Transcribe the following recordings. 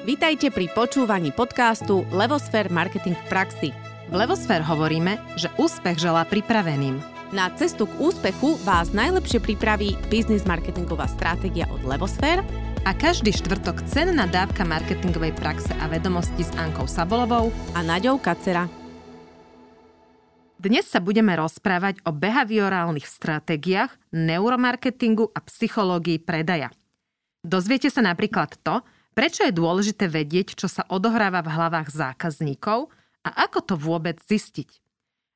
Vítajte pri počúvaní podcastu Levosfér Marketing v praxi. V Levosfér hovoríme, že úspech želá pripraveným. Na cestu k úspechu vás najlepšie pripraví biznis marketingová stratégia od Levosfér a každý štvrtok cenná dávka marketingovej praxe a vedomosti s Ankou Sabolovou a Naďou Kacera. Dnes sa budeme rozprávať o behaviorálnych stratégiách, neuromarketingu a psychológii predaja. Dozviete sa napríklad to, Prečo je dôležité vedieť, čo sa odohráva v hlavách zákazníkov a ako to vôbec zistiť?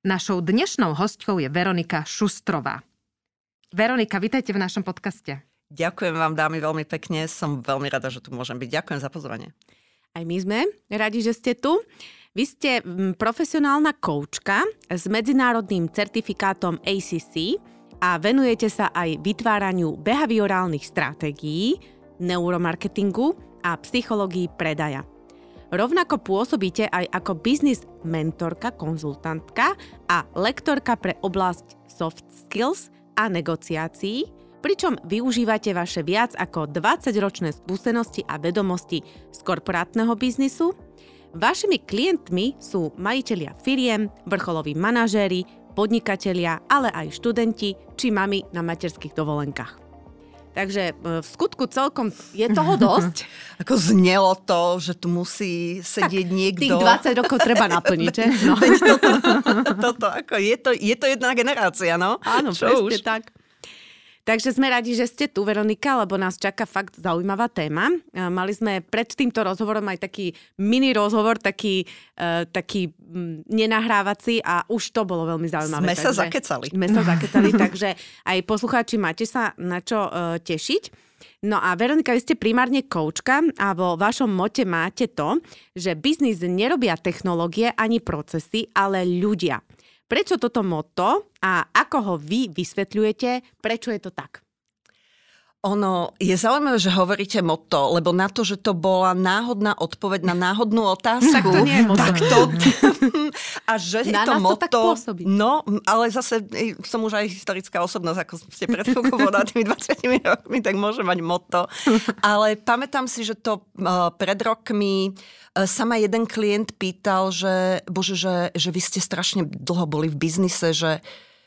Našou dnešnou hostkou je Veronika Šustrová. Veronika, vítajte v našom podcaste. Ďakujem vám, dámy, veľmi pekne. Som veľmi rada, že tu môžem byť. Ďakujem za pozvanie. Aj my sme radi, že ste tu. Vy ste profesionálna koučka s medzinárodným certifikátom ACC a venujete sa aj vytváraniu behaviorálnych stratégií, neuromarketingu a psychológii predaja. Rovnako pôsobíte aj ako biznis mentorka, konzultantka a lektorka pre oblasť soft skills a negociácií, pričom využívate vaše viac ako 20-ročné skúsenosti a vedomosti z korporátneho biznisu. Vašimi klientmi sú majiteľia firiem, vrcholoví manažéri, podnikatelia, ale aj študenti či mami na materských dovolenkách. Takže e, v skutku celkom je toho dosť. Ako znelo to, že tu musí sedieť tak, niekto. Tých 20 rokov treba naplniť, že? No. toto, toto, ako je to, je to jedna generácia, no? Áno, Čo presne už? tak. Takže sme radi, že ste tu, Veronika, lebo nás čaká fakt zaujímavá téma. Mali sme pred týmto rozhovorom aj taký mini rozhovor, taký, uh, taký nenahrávací a už to bolo veľmi zaujímavé. Sme sa zakecali. Sme sa zakecali, takže aj poslucháči máte sa na čo uh, tešiť. No a Veronika, vy ste primárne koučka a vo vašom mote máte to, že biznis nerobia technológie ani procesy, ale ľudia. Prečo toto moto a ako ho vy vysvetľujete, prečo je to tak? Ono, je zaujímavé, že hovoríte moto, lebo na to, že to bola náhodná odpoveď na náhodnú otázku. Tak to nie je moto. Tak to, a že na je to nás moto. To tak pôsobí. No, ale zase som už aj historická osobnosť, ako ste pred chvíľkou povedali tými 20 rokmi, tak môžem mať moto. Ale pamätám si, že to uh, pred rokmi uh, sa ma jeden klient pýtal, že bože, že, že vy ste strašne dlho boli v biznise, že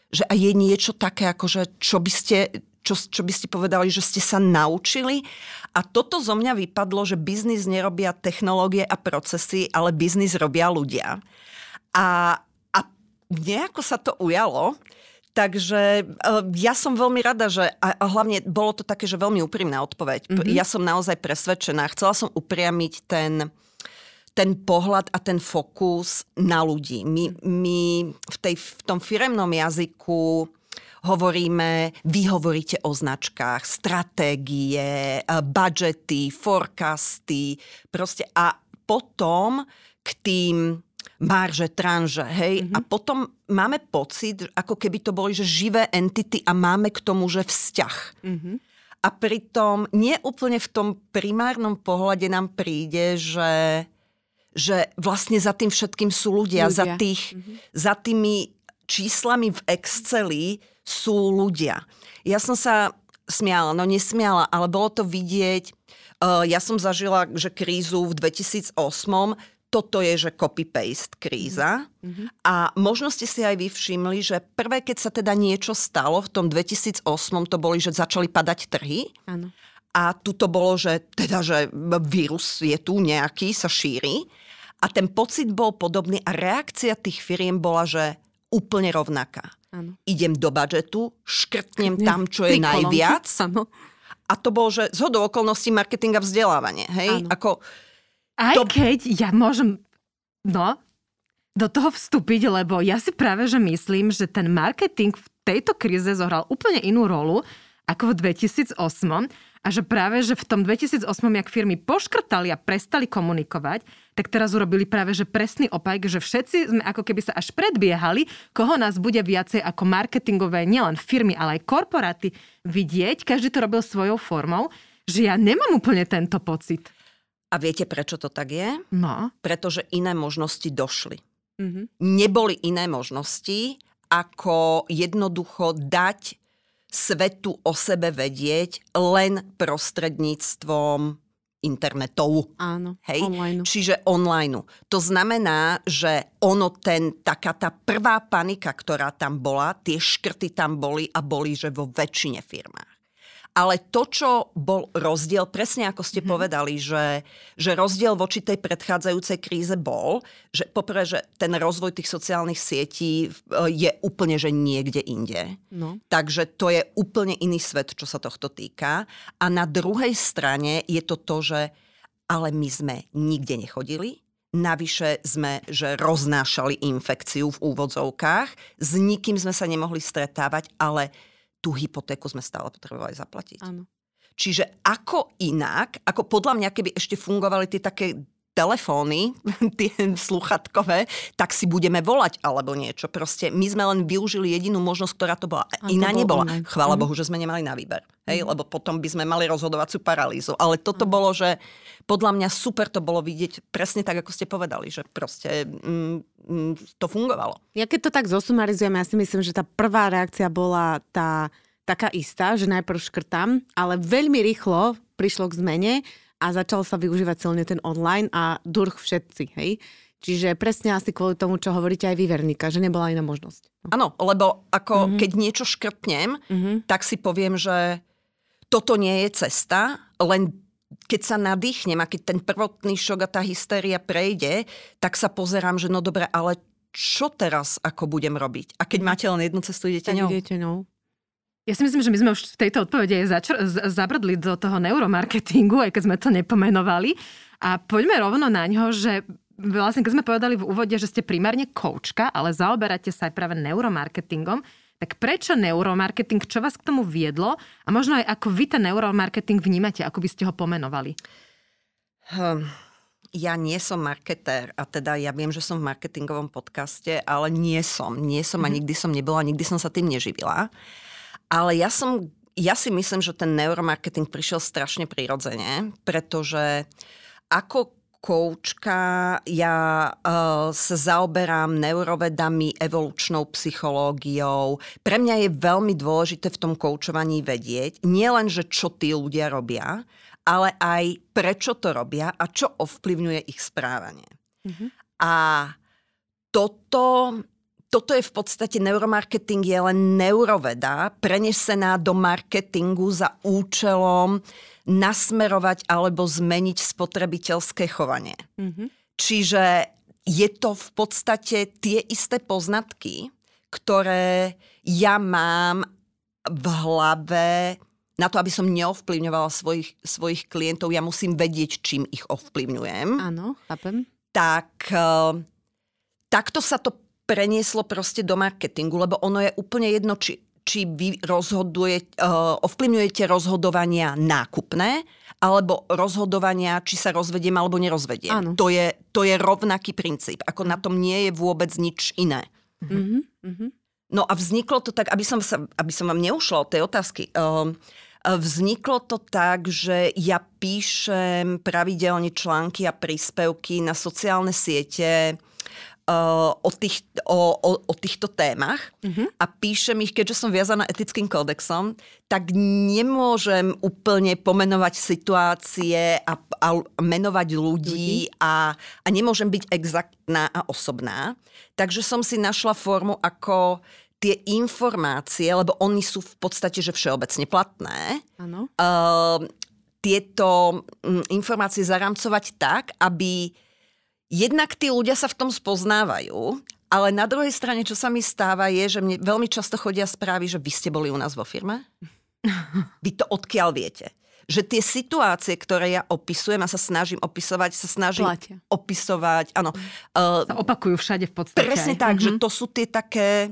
že a je niečo také, akože, čo by ste, čo, čo by ste povedali, že ste sa naučili. A toto zo mňa vypadlo, že biznis nerobia technológie a procesy, ale biznis robia ľudia. A, a nejako sa to ujalo. Takže e, ja som veľmi rada, že a, a hlavne bolo to také, že veľmi úprimná odpoveď. Mm-hmm. Ja som naozaj presvedčená. Chcela som upriamiť ten, ten pohľad a ten fokus na ľudí. My, my v, tej, v tom firemnom jazyku hovoríme, vy hovoríte o značkách, stratégie, budžety, forecasty, proste a potom k tým marže, tranže, hej? Mm-hmm. A potom máme pocit, ako keby to boli, že živé entity a máme k tomu, že vzťah. Mm-hmm. A pritom nie úplne v tom primárnom pohľade nám príde, že, že vlastne za tým všetkým sú ľudia, ľudia. Za, tých, mm-hmm. za tými číslami v Exceli sú ľudia. Ja som sa smiala, no nesmiala, ale bolo to vidieť. Uh, ja som zažila, že krízu v 2008 toto je, že copy-paste kríza. Mm-hmm. A možno ste si aj vy všimli, že prvé, keď sa teda niečo stalo, v tom 2008 to boli, že začali padať trhy. Áno. A tu to bolo, že teda, že vírus je tu nejaký, sa šíri. A ten pocit bol podobný a reakcia tých firiem bola, že úplne rovnaká. Ano. Idem do budžetu, škrtnem tam, čo je najviac. Ano. A to bolo, že z hodou okolností marketing a vzdelávanie. Hej? Ako, Aj to... keď ja môžem no, do toho vstúpiť, lebo ja si práve že myslím, že ten marketing v tejto kríze zohral úplne inú rolu ako v 2008 a že práve, že v tom 2008, jak firmy poškrtali a prestali komunikovať, tak teraz urobili práve, že presný opak, že všetci sme ako keby sa až predbiehali, koho nás bude viacej ako marketingové, nielen firmy, ale aj korporáty vidieť. Každý to robil svojou formou, že ja nemám úplne tento pocit. A viete, prečo to tak je? No. Pretože iné možnosti došli. Mm-hmm. Neboli iné možnosti, ako jednoducho dať svetu o sebe vedieť len prostredníctvom internetov. Áno, Hej? online. Čiže online. To znamená, že ono ten, taká tá prvá panika, ktorá tam bola, tie škrty tam boli a boli, že vo väčšine firmách. Ale to, čo bol rozdiel, presne ako ste mm-hmm. povedali, že, že rozdiel voči tej predchádzajúcej kríze bol, že poprvé, že ten rozvoj tých sociálnych sietí e, je úplne, že niekde inde. No. Takže to je úplne iný svet, čo sa tohto týka. A na druhej strane je to to, že ale my sme nikde nechodili, Navyše sme, že roznášali infekciu v úvodzovkách, s nikým sme sa nemohli stretávať, ale tú hypotéku sme stále potrebovali zaplatiť. Áno. Čiže ako inak, ako podľa mňa, keby ešte fungovali tie také telefóny, tie sluchatkové, tak si budeme volať alebo niečo. Proste my sme len využili jedinú možnosť, ktorá to bola. A Iná to nebola. online. Chvála Mhm. Bohu, že sme nemali na výber. Hej, lebo potom by sme mali rozhodovaciu paralýzu. Ale toto bolo, že podľa mňa super to bolo vidieť presne tak, ako ste povedali, že proste mm, mm, to fungovalo. Ja keď to tak zosumarizujem, ja si myslím, že tá prvá reakcia bola tá taká istá, že najprv škrtám, ale veľmi rýchlo prišlo k zmene a začal sa využívať silne ten online a durch všetci, hej. Čiže presne asi kvôli tomu, čo hovoríte aj vy, Vernika, že nebola iná možnosť. No. Áno, lebo ako Mhm. keď niečo škrtnem, Mhm. tak si poviem, že toto nie je cesta, len keď sa nadýchnem a keď ten prvotný šok a tá hystéria prejde, tak sa pozerám, že no dobre, ale čo teraz ako budem robiť? A keď máte len jednu cestu, idete ňou? idete, no. Ja si myslím, že my sme už v tejto odpovede začr- z- zabrdli do toho neuromarketingu, aj keď sme to nepomenovali. A poďme rovno na ňo, že vlastne keď sme povedali v úvode, že ste primárne koučka, ale zaoberáte sa aj práve neuromarketingom, tak prečo neuromarketing, čo vás k tomu viedlo a možno aj ako vy ten neuromarketing vnímate, ako by ste ho pomenovali? Hm, ja nie som marketér a teda ja viem, že som v marketingovom podcaste, ale nie som. Nie som a nikdy som nebola, nikdy som sa tým neživila. Ale ja som, ja si myslím, že ten neuromarketing prišiel strašne prirodzene, pretože ako koučka ja uh, sa zaoberám neurovedami, evolučnou psychológiou. Pre mňa je veľmi dôležité v tom koučovaní vedieť, nielen, že čo tí ľudia robia, ale aj prečo to robia a čo ovplyvňuje ich správanie. Mhm. A toto, toto je v podstate neuromarketing, je len neuroveda prenesená do marketingu za účelom nasmerovať alebo zmeniť spotrebiteľské chovanie. Mhm. Čiže je to v podstate tie isté poznatky, ktoré ja mám v hlave na to, aby som neovplyvňovala svojich, svojich klientov, ja musím vedieť, čím ich ovplyvňujem Áno, chápem. tak eh, takto sa to prenieslo proste do marketingu, lebo ono je úplne jedno, či, či vy rozhoduje, uh, ovplyvňujete rozhodovania nákupné, alebo rozhodovania, či sa rozvediem alebo nerozvediem. Áno. To je, to je rovnaký princíp. Ako na tom nie je vôbec nič iné. Mhm. Mhm. No a vzniklo to tak, aby som, sa, aby som vám neušla od tej otázky. Um, Vzniklo to tak, že ja píšem pravidelne články a príspevky na sociálne siete o, tých, o, o, o týchto témach Mhm. a píšem ich, keďže som viazaná etickým kódexom, tak nemôžem úplne pomenovať situácie a, a menovať ľudí, a, a nemôžem byť exaktná a osobná. Takže som si našla formu, ako tie informácie, lebo oni sú v podstate že všeobecne platné, uh, tieto mm, informácie zaramcovať tak, aby jednak tí ľudia sa v tom spoznávajú, ale na druhej strane, čo sa mi stáva, je, že mne veľmi často chodia správy, že vy ste boli u nás vo firme. Vy to odkiaľ viete? Že tie situácie, ktoré ja opisujem a sa snažím opisovať, sa snažím Platia. opisovať, áno. Uh, Sa opakujú všade v podstate. presne aj. tak, Mhm. že to sú tie také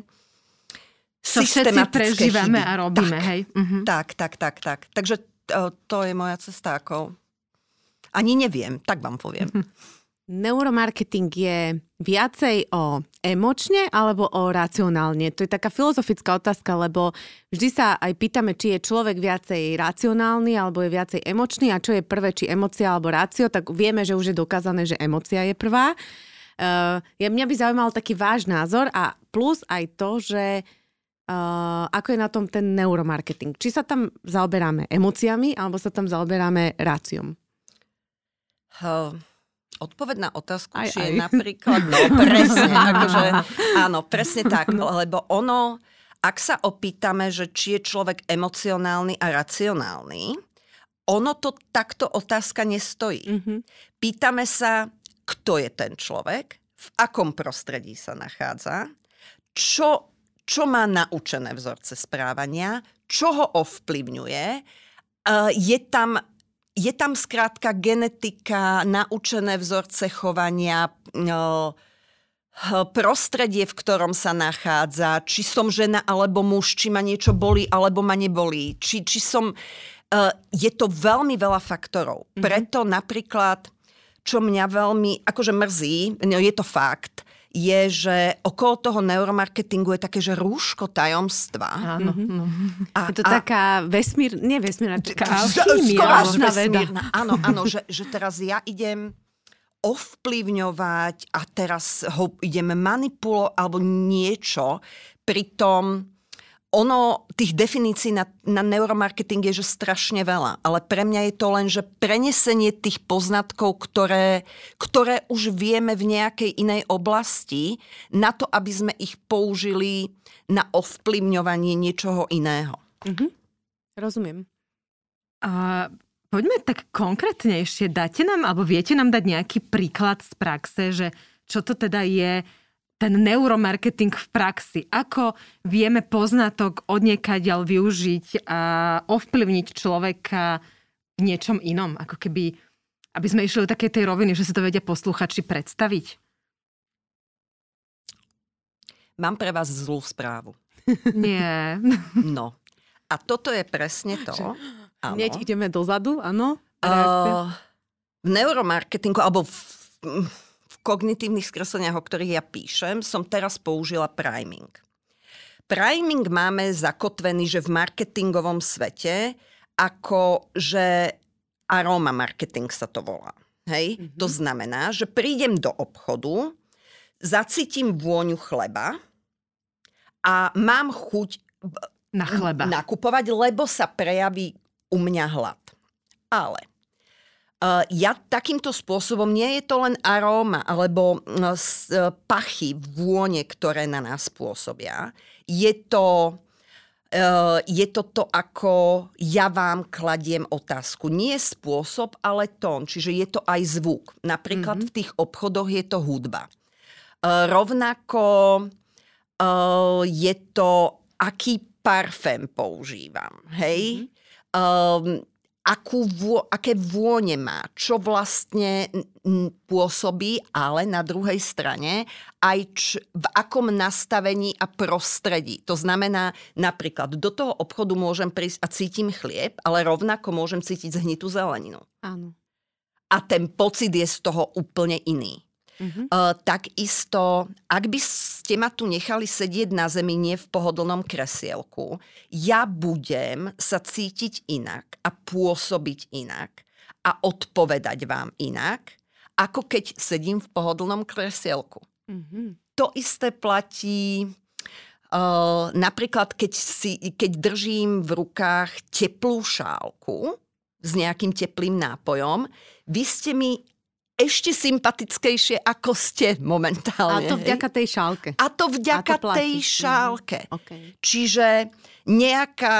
Čo všetci prežívame chyby. a robíme, Tak. hej. Mhm. Tak, tak, tak, tak. Takže uh, to je moja cesta ako... Ani neviem, tak vám poviem. Neuromarketing je viacej o emočne alebo o racionálne? To je taká filozofická otázka, lebo vždy sa aj pýtame, či je človek viacej racionálny alebo je viacej emočný a čo je prvé, či emocia alebo rácio, tak vieme, že už je dokázané, že emocia je prvá. Uh, ja, mňa by zaujímal taký váš názor a plus aj to, že uh, ako je na tom ten neuromarketing. Či sa tam zaoberáme emóciami alebo sa tam zaoberáme ráciom? Uh, Odpoveď na otázku, Aj, či aj. je napríklad, no presne, akože, áno, presne tak, lebo ono, ak sa opýtame, že či je človek emocionálny a racionálny, ono to takto otázka nestojí. Mhm. Pýtame sa, kto je ten človek, v akom prostredí sa nachádza, čo, čo má naučené vzorce správania, čo ho ovplyvňuje, je tam je tam skrátka genetika, naučené vzorce chovania, no, prostredie, v ktorom sa nachádza, či som žena alebo muž, či ma niečo bolí alebo ma nebolí, či, či som... Uh, je to veľmi veľa faktorov. Mhm. Preto napríklad, čo mňa veľmi, akože mrzí, no je to fakt, je, že okolo toho neuromarketingu je také, že rúško tajomstva. Áno, no. A, Je to taká vesmír, nie vesmírna, taká veda. vesmírna. Áno, áno, že, že teraz ja idem ovplyvňovať a teraz ho idem manipulovať alebo niečo. Pritom ono, tých definícií na, na neuromarketing je, že strašne veľa. Ale pre mňa je to len, že prenesenie tých poznatkov, ktoré, ktoré už vieme v nejakej inej oblasti, na to, aby sme ich použili na ovplyvňovanie niečoho iného. Mhm. Rozumiem. A poďme tak konkrétnejšie. Dáte nám, alebo viete nám dať nejaký príklad z praxe, že čo to teda je ten neuromarketing v praxi? Ako vieme poznatok odniekaďal využiť a ovplyvniť človeka v niečom inom? Ako keby, aby sme išli do takej tej roviny, že si to vedia posluchači predstaviť? Mám pre vás zlú správu. Nie. No. A toto je presne to. Áno. Hneď ideme dozadu, áno? Uh, v neuromarketingu, alebo v kognitívnych skresleniach, o ktorých ja píšem, som teraz použila priming. Priming máme zakotvený, že v marketingovom svete, ako že aroma marketing sa to volá. Hej? Mm-hmm. To znamená, že prídem do obchodu, zacítim vôňu chleba a mám chuť Na chleba. nakupovať, lebo sa prejaví u mňa hlad. Ale ja takýmto spôsobom, nie je to len aróma alebo s- uh, pachy, vône, ktoré na nás pôsobia. Je to, uh, je to to, ako ja vám kladiem otázku. Nie spôsob, ale tón. Čiže je to aj zvuk. Napríklad mm-hmm. v tých obchodoch je to hudba. Rovnako je to, aký parfém používam. Hej? Mm-hmm. Um, akú vô, aké vône má, čo vlastne pôsobí, ale na druhej strane aj č, v akom nastavení a prostredí. To znamená, napríklad do toho obchodu môžem prísť a cítim chlieb, ale rovnako môžem cítiť zhnitú zeleninu. Áno. A ten pocit je z toho úplne iný. Mhm. Uh, takisto, ak by ste ma tu nechali sedieť na zemi, nie v pohodlnom kresielku, ja budem sa cítiť inak a pôsobiť inak a odpovedať vám inak, ako keď sedím v pohodlnom kresielku. Mhm. To isté platí uh, napríklad, keď, si, keď držím v rukách teplú šálku s nejakým teplým nápojom, vy ste mi ešte sympatickejšie, ako ste A momentálne. to hej? vďaka tej šálke. A to vďaka A to tej Mhm. šálke. Okay. Čiže nejaká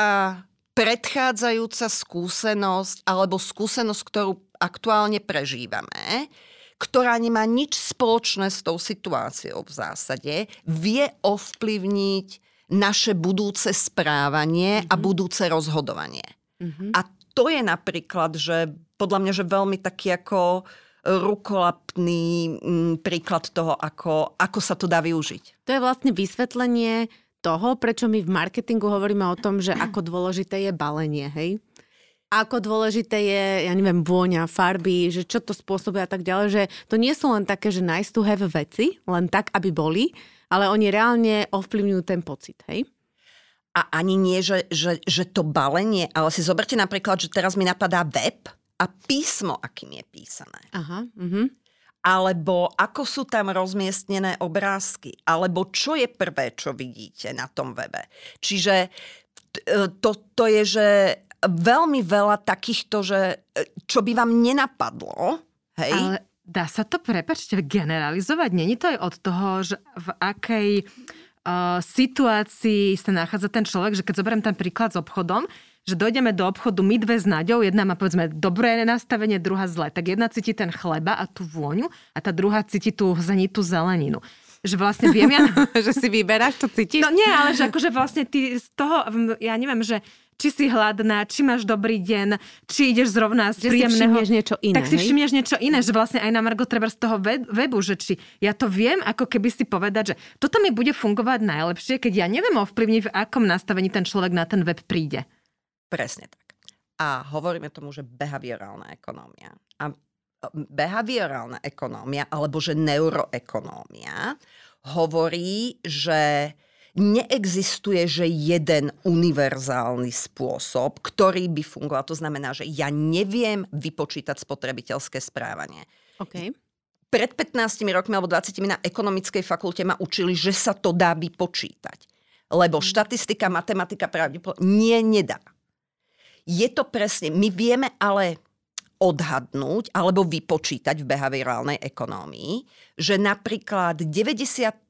predchádzajúca skúsenosť alebo skúsenosť, ktorú aktuálne prežívame, ktorá nemá nič spoločné s tou situáciou v zásade, vie ovplyvniť naše budúce správanie a budúce rozhodovanie. Mhm. A to je napríklad, že podľa mňa, že veľmi taký ako rukolapný mm, príklad toho, ako, ako sa to dá využiť. To je vlastne vysvetlenie toho, prečo my v marketingu hovoríme o tom, že ako dôležité je balenie, hej? Ako dôležité je, ja neviem, vôňa, farby, že čo to spôsobuje a tak ďalej, že to nie sú len také, že nice to have veci, len tak, aby boli, ale oni reálne ovplyvňujú ten pocit, hej? A ani nie, že, že, že to balenie, ale si zoberte napríklad, že teraz mi napadá web a písmo, akým je písané. Aha, mhm. Alebo ako sú tam rozmiestnené obrázky. Alebo čo je prvé, čo vidíte na tom webe. Čiže e, to, to je, že veľmi veľa takýchto, že e, čo by vám nenapadlo, Hej? Ale dá sa to, prepačte, generalizovať? Není to aj od toho, že v akej uh, situácii sa nachádza ten človek, že keď zoberiem ten príklad s obchodom, že dojdeme do obchodu my dve s Naďou, jedna má povedzme dobré nastavenie, druhá zlé. Tak jedna cíti ten chleba a tú vôňu a tá druhá cíti tú zenitú zeleninu že vlastne viem ja... že si vyberáš, čo cítiš? No nie, ale že akože vlastne ty z toho, ja neviem, že či si hladná, či máš dobrý deň, či ideš zrovna z že príjemného... si niečo iné. Tak si všimneš niečo iné, že vlastne aj na Margo treba z toho webu, že či ja to viem, ako keby si povedať, že toto mi bude fungovať najlepšie, keď ja neviem ovplyvniť, v akom nastavení ten človek na ten web príde. Presne tak. A hovoríme tomu, že behaviorálna ekonómia. A behaviorálna ekonómia, alebo že neuroekonómia hovorí, že neexistuje, že jeden univerzálny spôsob, ktorý by fungoval. To znamená, že ja neviem vypočítať spotrebiteľské správanie. Okay. Pred 15 rokmi alebo 20 na ekonomickej fakulte ma učili, že sa to dá vypočítať. Lebo mhm. štatistika, matematika pravdepodobne nie, nedá. Je to presne, my vieme ale odhadnúť alebo vypočítať v behaviorálnej ekonómii, že napríklad 90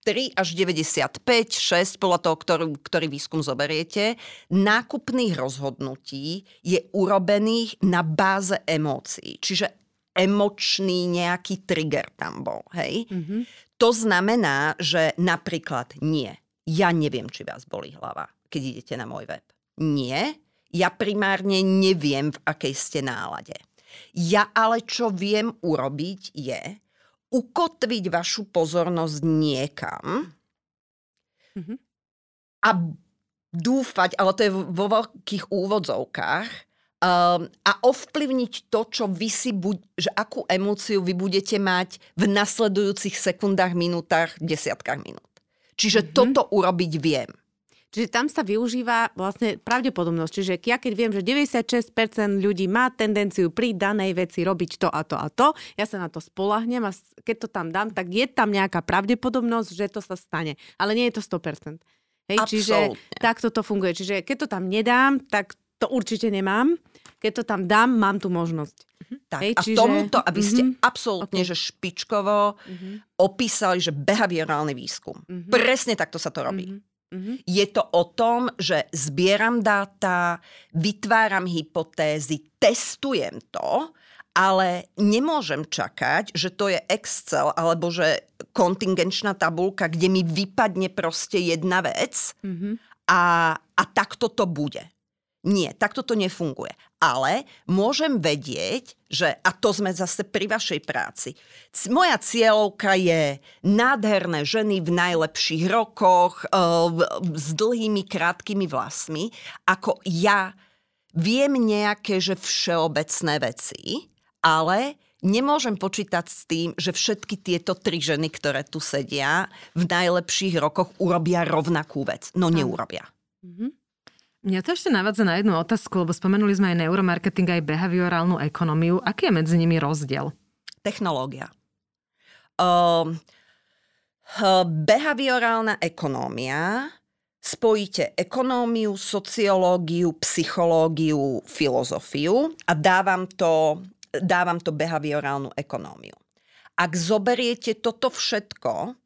3 až 95, 6, podľa toho, ktorý, ktorý výskum zoberiete, nákupných rozhodnutí je urobených na báze emócií. Čiže emočný nejaký trigger tam bol. Hej? Mm-hmm. To znamená, že napríklad nie. Ja neviem, či vás bolí hlava, keď idete na môj web. Nie. Ja primárne neviem, v akej ste nálade. Ja ale čo viem urobiť je, ukotviť vašu pozornosť niekam mm-hmm. a dúfať, ale to je vo veľkých úvodzovkách, um, a ovplyvniť to, čo vy si buď, že akú emóciu vy budete mať v nasledujúcich sekundách, minútach, desiatkách minút. Čiže mm-hmm. toto urobiť viem. Čiže tam sa využíva vlastne pravdepodobnosť. Čiže ja keď viem, že 96% ľudí má tendenciu pri danej veci robiť to a to a to, ja sa na to spolahnem a keď to tam dám, tak je tam nejaká pravdepodobnosť, že to sa stane. Ale nie je to 100%. Hej, čiže takto to funguje. Čiže keď to tam nedám, tak to určite nemám. Keď to tam dám, mám tú možnosť. Mhm. Tak, Hej, a čiže... tomuto, aby ste mm-hmm. absolútne, okay. že špičkovo mm-hmm. opísali, že behaviorálny výskum. Mm-hmm. Presne takto sa to robí. Mm-hmm. Mm-hmm. Je to o tom, že zbieram dáta, vytváram hypotézy, testujem to, ale nemôžem čakať, že to je Excel alebo že kontingenčná tabulka, kde mi vypadne proste jedna vec mm-hmm. a, a takto to bude. Nie, takto to nefunguje. Ale môžem vedieť, že, a to sme zase pri vašej práci, moja cieľovka je nádherné ženy v najlepších rokoch, e, s dlhými, krátkými vlasmi, ako ja viem nejaké, že všeobecné veci, ale nemôžem počítať s tým, že všetky tieto tri ženy, ktoré tu sedia, v najlepších rokoch urobia rovnakú vec. No neurobia. Mm-hmm. Mňa to ešte navádza na jednu otázku, lebo spomenuli sme aj neuromarketing, aj behaviorálnu ekonómiu. Aký je medzi nimi rozdiel? Technológia. Uh, behaviorálna ekonómia spojíte ekonómiu, sociológiu, psychológiu, filozofiu a dávam to, dávam to behaviorálnu ekonómiu. Ak zoberiete toto všetko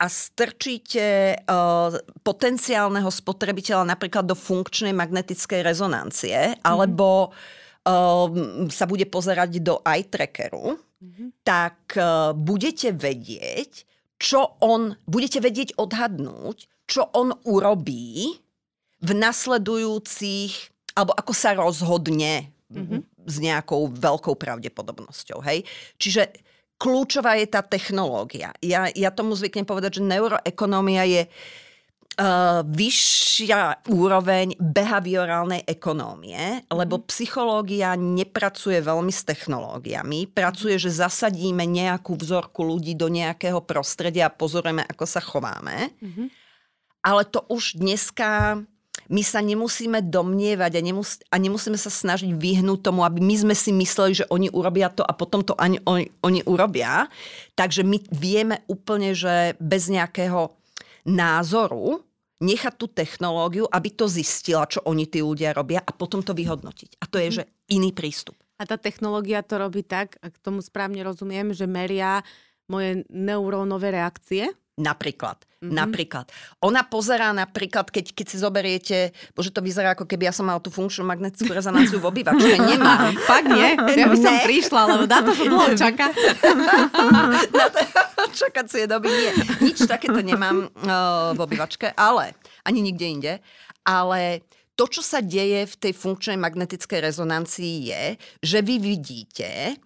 a strčíte uh, potenciálneho spotrebiteľa napríklad do funkčnej magnetickej rezonancie, mm-hmm. alebo uh, sa bude pozerať do eye trackeru, mm-hmm. tak uh, budete vedieť, čo on, budete vedieť odhadnúť, čo on urobí v nasledujúcich, alebo ako sa rozhodne mm-hmm. s nejakou veľkou pravdepodobnosťou. Hej? Čiže kľúčová je tá technológia. Ja, ja tomu zvyknem povedať, že neuroekonómia je uh, vyššia úroveň behaviorálnej ekonómie, lebo mm. psychológia nepracuje veľmi s technológiami. Pracuje, že zasadíme nejakú vzorku ľudí do nejakého prostredia a pozorujeme, ako sa chováme. Mm-hmm. Ale to už dneska my sa nemusíme domnievať a, nemus- a nemusíme sa snažiť vyhnúť tomu, aby my sme si mysleli, že oni urobia to a potom to ani oni, oni urobia. Takže my vieme úplne, že bez nejakého názoru nechať tú technológiu, aby to zistila, čo oni tí ľudia robia a potom to vyhodnotiť. A to je, mhm. že iný prístup. A tá technológia to robí tak, ak tomu správne rozumiem, že meria moje neurónové reakcie Napríklad. Mm-hmm. Napríklad. Ona pozerá napríklad, keď, keď si zoberiete, bože to vyzerá ako keby ja som mal tú funkčnú magnetickú rezonanciu v obývačke. Nemám. Fakt nie? Ja by som prišla, lebo na to sa dlho čaká. na to čakacie doby nie. Nič takéto nemám uh, v obývačke, ale ani nikde inde. Ale to, čo sa deje v tej funkčnej magnetickej rezonancii je, že vy vidíte,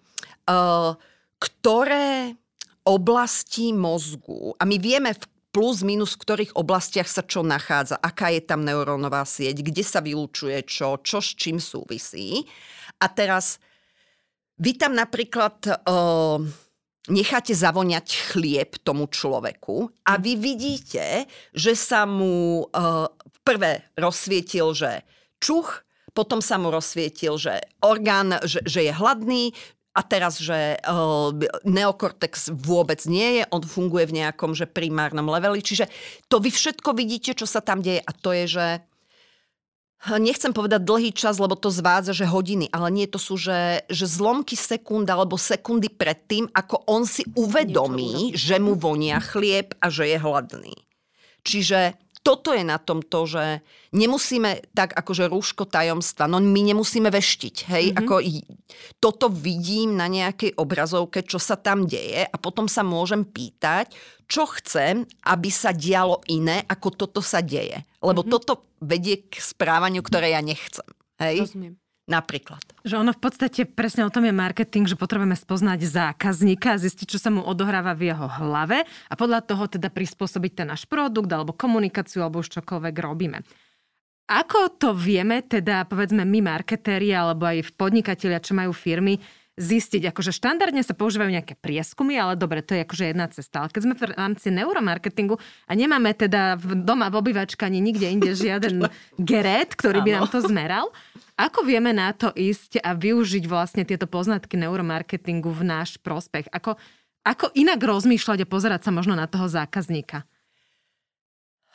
uh, ktoré oblasti mozgu a my vieme v plus minus v ktorých oblastiach sa čo nachádza, aká je tam neurónová sieť, kde sa vylúčuje čo, čo s čím súvisí. A teraz vy tam napríklad uh, necháte zavoňať chlieb tomu človeku a vy vidíte, že sa mu uh, prvé rozsvietil, že čuch, potom sa mu rozsvietil, že orgán, že, že je hladný, a teraz, že uh, neokortex vôbec nie je, on funguje v nejakom že primárnom leveli. Čiže to vy všetko vidíte, čo sa tam deje a to je, že nechcem povedať dlhý čas, lebo to zvádza, že hodiny, ale nie, to sú, že, že zlomky sekúnd alebo sekundy pred tým, ako on si uvedomí, že mu vonia chlieb a že je hladný. Čiže toto je na tom to, že nemusíme tak akože rúško tajomstva, no my nemusíme veštiť, hej, mm-hmm. ako toto vidím na nejakej obrazovke, čo sa tam deje a potom sa môžem pýtať, čo chcem, aby sa dialo iné, ako toto sa deje. Lebo mm-hmm. toto vedie k správaniu, ktoré ja nechcem. Hej? Rozumiem. Napríklad. Že ono v podstate presne o tom je marketing, že potrebujeme spoznať zákazníka, zistiť, čo sa mu odohráva v jeho hlave a podľa toho teda prispôsobiť ten náš produkt alebo komunikáciu alebo už čokoľvek robíme. Ako to vieme, teda povedzme my marketéri alebo aj podnikatelia, čo majú firmy, zistiť, akože štandardne sa používajú nejaké prieskumy, ale dobre, to je akože jedna cesta. Ale keď sme v rámci neuromarketingu a nemáme teda v doma v obývačke ani nikde inde žiaden geret, ktorý by nám to zmeral, ako vieme na to ísť a využiť vlastne tieto poznatky neuromarketingu v náš prospech? Ako, ako inak rozmýšľať a pozerať sa možno na toho zákazníka?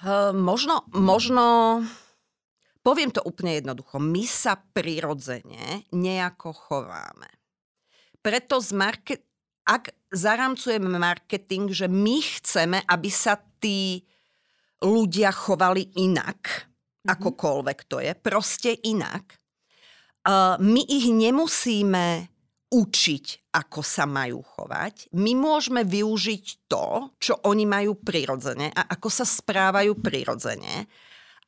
Uh, možno, možno Poviem to úplne jednoducho. My sa prirodzene nejako chováme. Preto z market, ak zaramcujeme marketing, že my chceme, aby sa tí ľudia chovali inak, mm-hmm. akokoľvek to je, proste inak, my ich nemusíme učiť, ako sa majú chovať. My môžeme využiť to, čo oni majú prirodzene a ako sa správajú prirodzene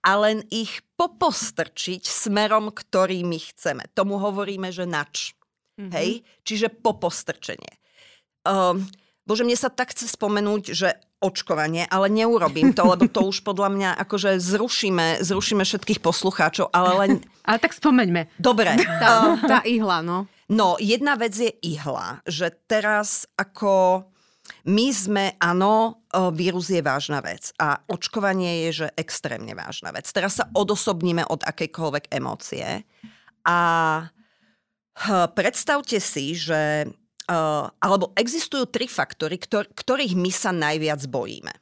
a len ich popostrčiť smerom, ktorý my chceme. Tomu hovoríme, že nač. Mm-hmm. Hej? Čiže popostrčenie. Um, bože, mne sa tak chce spomenúť, že očkovanie, ale neurobím to, lebo to už podľa mňa akože zrušíme, zrušíme všetkých poslucháčov, ale len... Ale tak spomeňme. Dobre. Tá, tá ihla, no. No, jedna vec je ihla, že teraz ako my sme, áno, vírus je vážna vec a očkovanie je, že extrémne vážna vec. Teraz sa odosobníme od akejkoľvek emócie a Predstavte si, že uh, alebo existujú tri faktory, ktor- ktorých my sa najviac bojíme.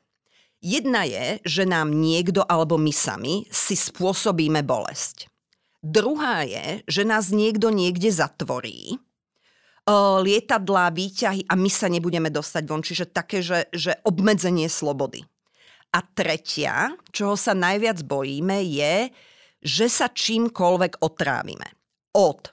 Jedna je, že nám niekto alebo my sami si spôsobíme bolesť. Druhá je, že nás niekto niekde zatvorí, uh, lietadlá, výťahy a my sa nebudeme dostať von. Čiže také, že, že obmedzenie slobody. A tretia, čoho sa najviac bojíme, je, že sa čímkoľvek otrávime. Od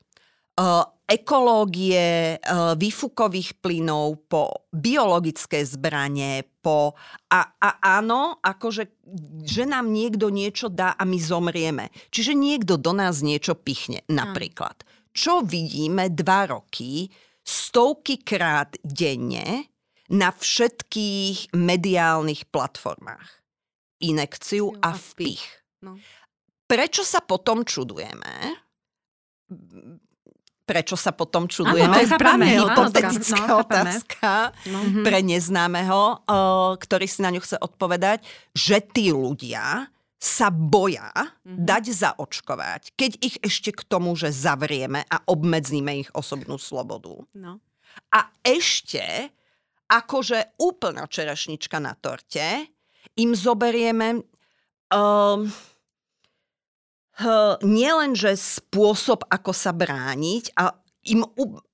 Eh, ekológie, eh, výfukových plynov, po biologické zbranie, po... A, a áno, akože, že nám niekto niečo dá a my zomrieme. Čiže niekto do nás niečo pichne, napríklad. Čo vidíme dva roky, stovky krát denne na všetkých mediálnych platformách. Inekciu a vpich. No. Prečo sa potom čudujeme? Prečo sa potom čudujeme. Je správne hypotetická no, otázka no. pre neznámeho, ktorý si na ňu chce odpovedať, že tí ľudia sa boja mm-hmm. dať zaočkovať, keď ich ešte k tomu, že zavrieme a obmedzíme ich osobnú slobodu. No. A ešte, akože úplná čerešnička na torte, im zoberieme... Um, nielen, že spôsob, ako sa brániť a im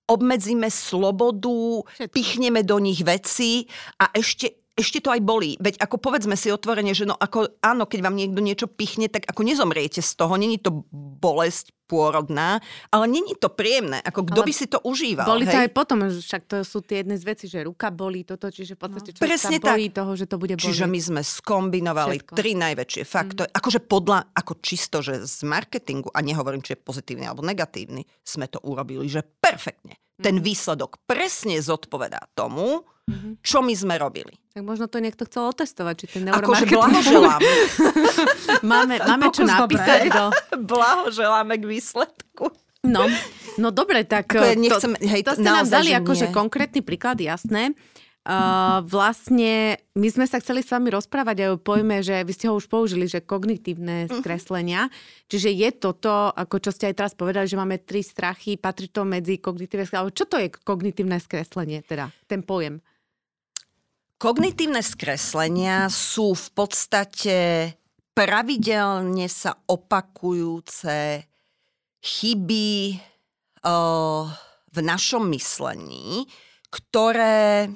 obmedzíme slobodu, Všetko. pichneme do nich veci a ešte ešte to aj bolí. Veď ako povedzme si otvorene, že no ako áno, keď vám niekto niečo pichne, tak ako nezomriete z toho. Není to bolesť pôrodná, ale není to príjemné. Ako kto Ale by si to užíval, Boli to hej? aj potom, však to sú tie jedné z vecí, že ruka bolí toto, čiže v podstate človek Presne sa bojí toho, že to bude bolieť. Čiže my sme skombinovali Všetko. tri najväčšie faktory. Mm. Akože podľa, ako čisto, že z marketingu, a nehovorím, či je pozitívny alebo negatívny, sme to urobili, že perfektne. Ten výsledok presne zodpovedá tomu, Mhm. čo my sme robili. Tak možno to niekto chcel otestovať, či ten Akože neuromarketing blahoželám. máme, máme čo napísať do... blahoželáme k výsledku. No, no dobre, tak Ako ja to, nechcem, hej, to ste nám naozaj, dali že akože konkrétny príklad, jasné. Uh, vlastne my sme sa chceli s vami rozprávať aj o pojme, že vy ste ho už použili, že kognitívne Mhm. skreslenia. Čiže je toto, ako čo ste aj teraz povedali, že máme tri strachy, patrí to medzi kognitívne skreslenia. Ale čo to je kognitívne skreslenie, teda ten pojem? Kognitívne skreslenia sú v podstate pravidelne sa opakujúce chyby o, v našom myslení, ktoré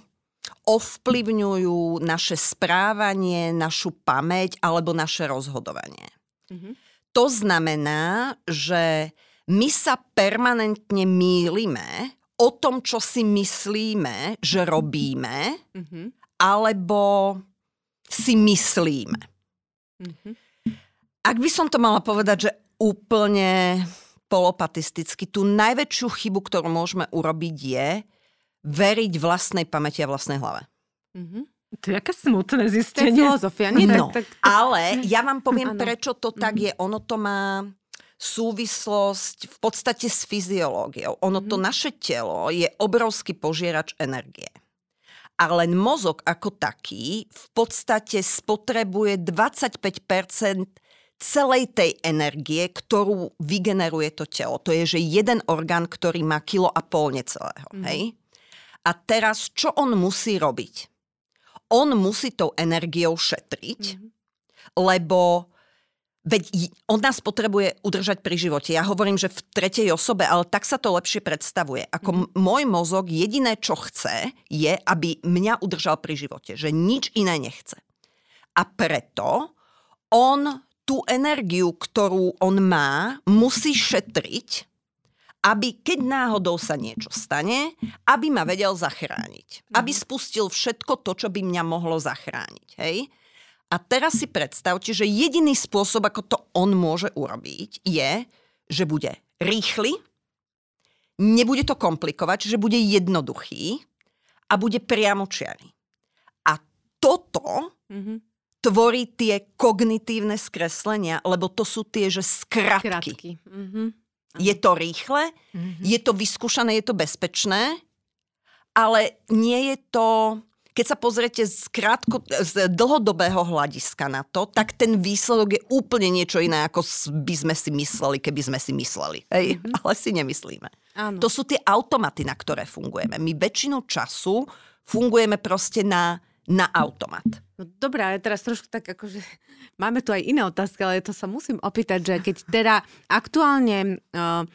ovplyvňujú naše správanie, našu pamäť alebo naše rozhodovanie. Mhm. To znamená, že my sa permanentne mýlime o tom, čo si myslíme, že robíme, Mhm. Alebo si myslíme. Mhm. Ak by som to mala povedať, že úplne polopatisticky, tú najväčšiu chybu, ktorú môžeme urobiť je veriť vlastnej pamäti a vlastnej hlave. Mhm. To je aké smutné To je zistenie. filozofia, nie? No, Tak, tak, ale ja vám poviem, Áno. prečo to tak je. Ono to má súvislosť v podstate s fyziológiou. Ono to naše telo je obrovský požierač energie. A len mozog ako taký v podstate spotrebuje 25% celej tej energie, ktorú vygeneruje to telo. To je, že jeden orgán, ktorý má kilo a pol necelého. Mhm. Hej? A teraz, čo on musí robiť? On musí tou energiou šetriť, Mhm. lebo veď on nás potrebuje udržať pri živote. Ja hovorím, že v tretej osobe, ale tak sa to lepšie predstavuje. Ako m- môj mozog jediné, čo chce, je, aby mňa udržal pri živote. Že nič iné nechce. A preto on tú energiu, ktorú on má, musí šetriť, aby keď náhodou sa niečo stane, aby ma vedel zachrániť. Aby spustil všetko to, čo by mňa mohlo zachrániť. Hej? A teraz si predstavte, že jediný spôsob, ako to on môže urobiť, je, že bude rýchly, nebude to komplikovať, čiže bude jednoduchý a bude priamočiarý. A toto Mhm. tvorí tie kognitívne skreslenia, lebo to sú tie, že skratky. Krátky. Mhm. Je to rýchle, Mhm. je to vyskúšané, je to bezpečné, ale nie je to... Keď sa pozriete z, krátko, z dlhodobého hľadiska na to, tak ten výsledok je úplne niečo iné, ako by sme si mysleli, keby sme si mysleli. Hej? Mhm. Ale si nemyslíme. Áno. To sú tie automaty, na ktoré fungujeme. My väčšinu času fungujeme proste na, na automat. No dobré, ale teraz trošku tak akože máme tu aj iné otázky, ale to sa musím opýtať, že keď teda aktuálne uh,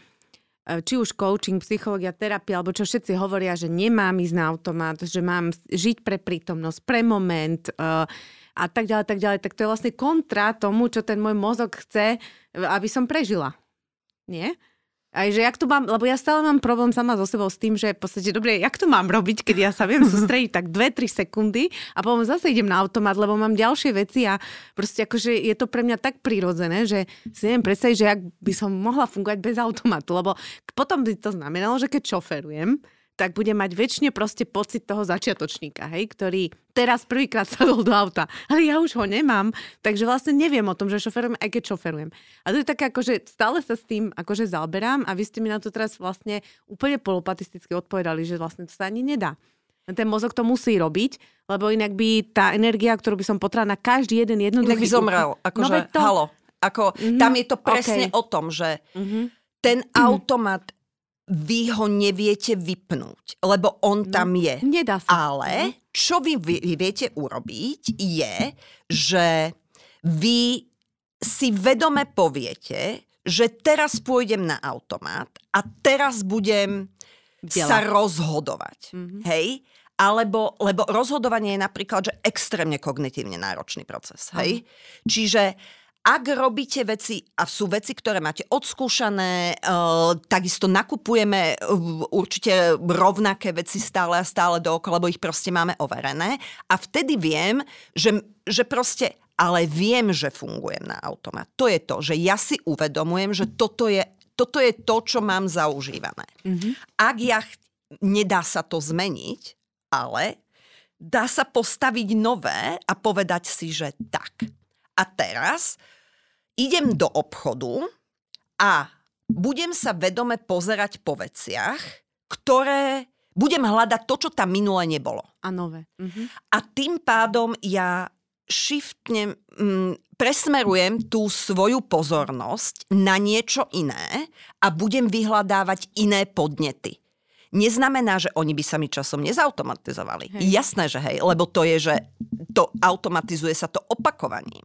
či už coaching, psychológia, terapia, alebo čo všetci hovoria, že nemám ísť na automat, že mám žiť pre prítomnosť, pre moment uh, a tak ďalej, tak ďalej, tak to je vlastne kontra tomu, čo ten môj mozog chce, aby som prežila. Nie? Aj že jak to mám, lebo ja stále mám problém sama so sebou s tým, že v podstate, dobre, jak to mám robiť, keď ja sa viem sústrediť tak 2-3 sekundy a potom zase idem na automat, lebo mám ďalšie veci a proste akože je to pre mňa tak prirodzené, že si neviem predstaviť, že jak by som mohla fungovať bez automatu, lebo potom by to znamenalo, že keď šoferujem, tak budem mať väčšine proste pocit toho začiatočníka, hej, ktorý teraz prvýkrát sadol do auta, ale ja už ho nemám, takže vlastne neviem o tom, že šoferujem, aj keď šoferujem. A to je také akože stále sa s tým akože zaoberám a vy ste mi na to teraz vlastne úplne polopatisticky odpovedali, že vlastne to sa ani nedá. Ten mozog to musí robiť, lebo inak by tá energia, ktorú by som potrebovala na každý jeden jednoduchý... Inak by zomrel. Akože, No to- halo. Ako, Mhm, Tam je to presne okej. o tom, že Mhm. ten automat vy ho neviete vypnúť, lebo on No, tam je. Nedá sa. Ale čo vy, vy viete urobiť, je, že vy si vedome poviete, že teraz pôjdem na automat a teraz budem Bdela. sa rozhodovať. Mhm. Hej? Alebo, lebo rozhodovanie je napríklad, že extrémne kognitívne náročný proces. Hej? Čiže ak robíte veci, a sú veci, ktoré máte odskúšané, uh, takisto nakupujeme uh, určite rovnaké veci stále a stále dookola, lebo ich proste máme overené. A vtedy viem, že, že proste, ale viem, že fungujem na automat. To je to, že ja si uvedomujem, že toto je, toto je to, čo mám zaužívané. Mhm. Ak ja, nedá sa to zmeniť, ale dá sa postaviť nové a povedať si, že tak. A teraz idem do obchodu a budem sa vedome pozerať po veciach, ktoré budem hľadať to, čo tam minule nebolo. A nové. Mhm. A tým pádom ja shiftnem, mm, presmerujem tú svoju pozornosť na niečo iné a budem vyhľadávať iné podnety. Neznamená, že oni by sa mi časom nezautomatizovali. Hej. Jasné, že hej, lebo to je, že to automatizuje sa to opakovaním.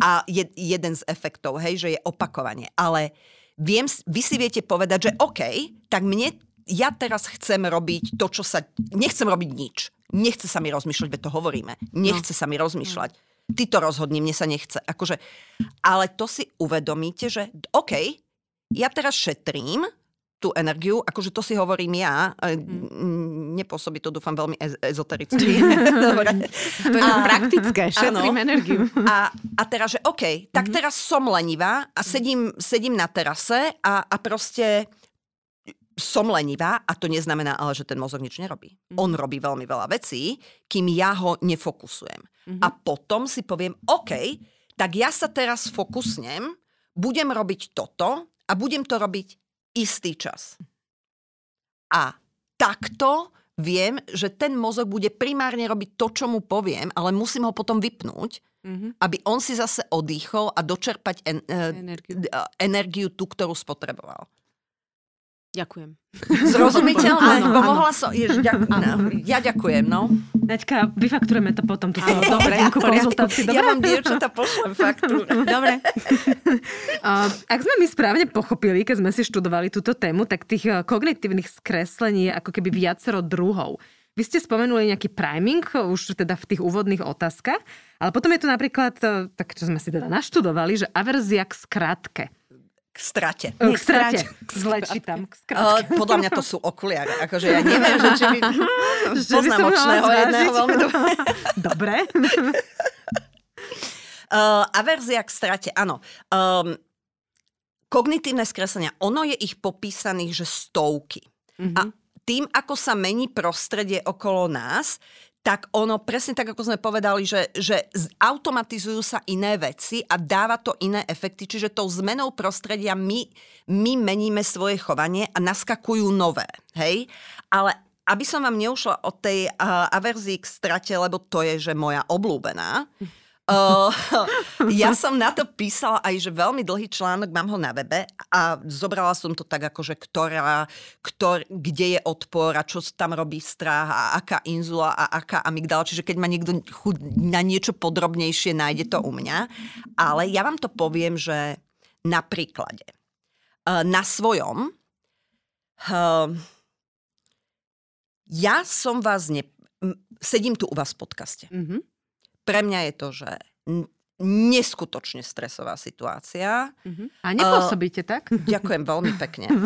A je jeden z efektov, hej, že je opakovanie. Ale viem, vy si viete povedať, že OK, tak mne, ja teraz chcem robiť to, čo sa... Nechcem robiť nič. Nechce sa mi rozmýšľať, veď to hovoríme. Nechce sa mi rozmýšľať. Ty to rozhodni, mne sa nechce. Akože, ale to si uvedomíte, že OK, ja teraz šetrím tú energiu, akože to si hovorím ja, mm. nepôsobí to, dúfam, veľmi ez- ezotericky. Dobre. To je A- praktické, šetrím áno. energiu. A, a teraz, že OK, tak teraz som lenivá a sedím, sedím na terase a, a proste som lenivá a to neznamená ale, že ten mozog nič nerobí. On robí veľmi veľa vecí, kým ja ho nefokusujem. A potom si poviem, OK, tak ja sa teraz fokusnem, budem robiť toto a budem to robiť istý čas. A takto viem, že ten mozog bude primárne robiť to, čo mu poviem, ale musím ho potom vypnúť, Mhm. aby on si zase odýchol a dočerpať en, eh, Energiu. eh, energiu tú, ktorú spotreboval. Ďakujem. Zrozumiteľné? Áno, Pomohla som? Jež, ďak, no, ja ďakujem, no. Naďka, vyfakturujeme to potom, túto Áno, dobre, poriadku. konzultáciu. Ja vám, dievčatá, pošlem faktúru. Dobre. Uh, ak sme my správne pochopili, keď sme si študovali túto tému, tak tých uh, kognitívnych skreslení je ako keby viacero druhov. Vy ste spomenuli nejaký priming, už teda v tých úvodných otázkach, ale potom je tu napríklad, uh, tak čo sme si teda naštudovali, že averzia k skratke. K strate. Nie, K strate. k Zle čítam. Uh, podľa mňa to sú okuliare. Akože ja neviem, že či by... Že Poznám očného jedného veľmi dobre. Dobre. Uh, averzia k strate, áno. Um, kognitívne skreslenia, ono je ich popísaných, že stovky. Mhm. A tým, ako sa mení prostredie okolo nás, tak ono, presne tak, ako sme povedali, že, že automatizujú sa iné veci a dáva to iné efekty. Čiže tou zmenou prostredia my, my meníme svoje chovanie a naskakujú nové. Hej? Ale aby som vám neušla od tej uh, averzii k strate, lebo to je, že moja obľúbená, Uh, ja som na to písala aj, že veľmi dlhý článok, mám ho na webe a zobrala som to tak ako, ktorá, ktor, kde je odpor a čo tam robí strach a aká inzula a aká amygdala. Čiže keď ma niekto chuť na niečo podrobnejšie, nájde to u mňa. Ale ja vám to poviem, že na príklade. Uh, na svojom uh, ja som vás ne... Sedím tu u vás v podcaste Mhm. Pre mňa je to, že neskutočne stresová situácia. Mhm. A nepôsobíte tak? Ďakujem veľmi pekne.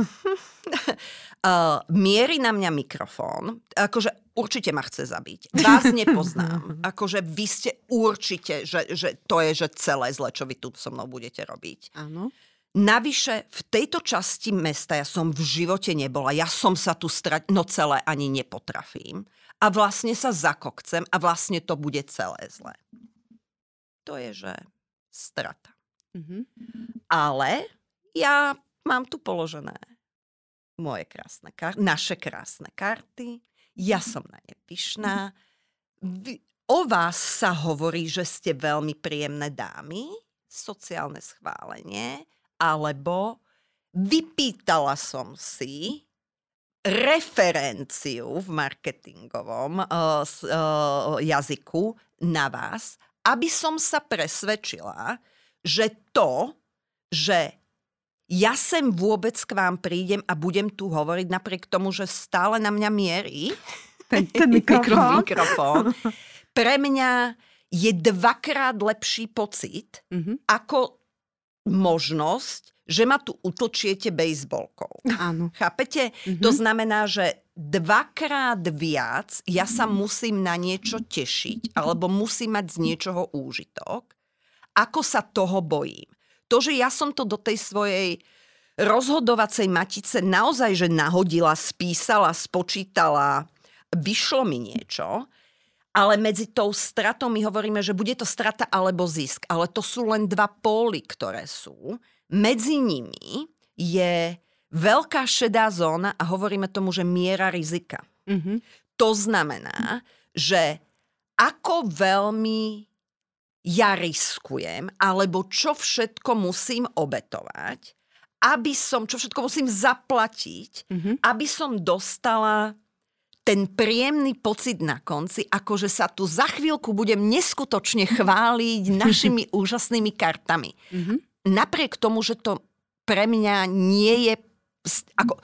Uh, mierí na mňa mikrofón, akože určite ma chce zabiť. Vás nepoznám. Akože vy ste určite, že, že to je že celé zle, čo vy tu so mnou budete robiť. Áno. Navyše, v tejto časti mesta ja som v živote nebola. Ja som sa tu stra... no celé ani nepotrafím. A vlastne sa zakokcem a vlastne to bude celé zlé. To je, že strata. Mhm. Ale ja mám tu položené moje krásne karty, naše krásne karty. Ja som na ne pyšná. Vy, o vás sa hovorí, že ste veľmi príjemné dámy, sociálne schválenie, alebo vypýtala som si referenciu v marketingovom uh, uh, jazyku na vás, aby som sa presvedčila, že to, že ja sem vôbec k vám prídem a budem tu hovoriť napriek tomu, že stále na mňa mierí ten, ten mikrofón. mikrofón. Pre mňa je dvakrát lepší pocit Mhm. ako možnosť, že ma tu utlčiete bejsbolkou. Áno. Chápete? Mhm. To znamená, že dvakrát viac ja sa musím na niečo tešiť alebo musím mať z niečoho úžitok, ako sa toho bojím. To, že ja som to do tej svojej rozhodovacej matice naozaj, že nahodila, spísala, spočítala, vyšlo mi niečo, ale medzi tou stratou my hovoríme, že bude to strata alebo zisk. Ale to sú len dva póly, ktoré sú. Medzi nimi je veľká šedá zóna a hovoríme tomu, že miera rizika. Mhm. To znamená, že ako veľmi ja riskujem, alebo čo všetko musím obetovať, aby som, čo všetko musím zaplatiť, Mhm. aby som dostala ten príjemný pocit na konci, ako že sa tu za chvíľku budem neskutočne chváliť našimi úžasnými kartami. Mhm. Napriek tomu, že to pre mňa nie je, ako,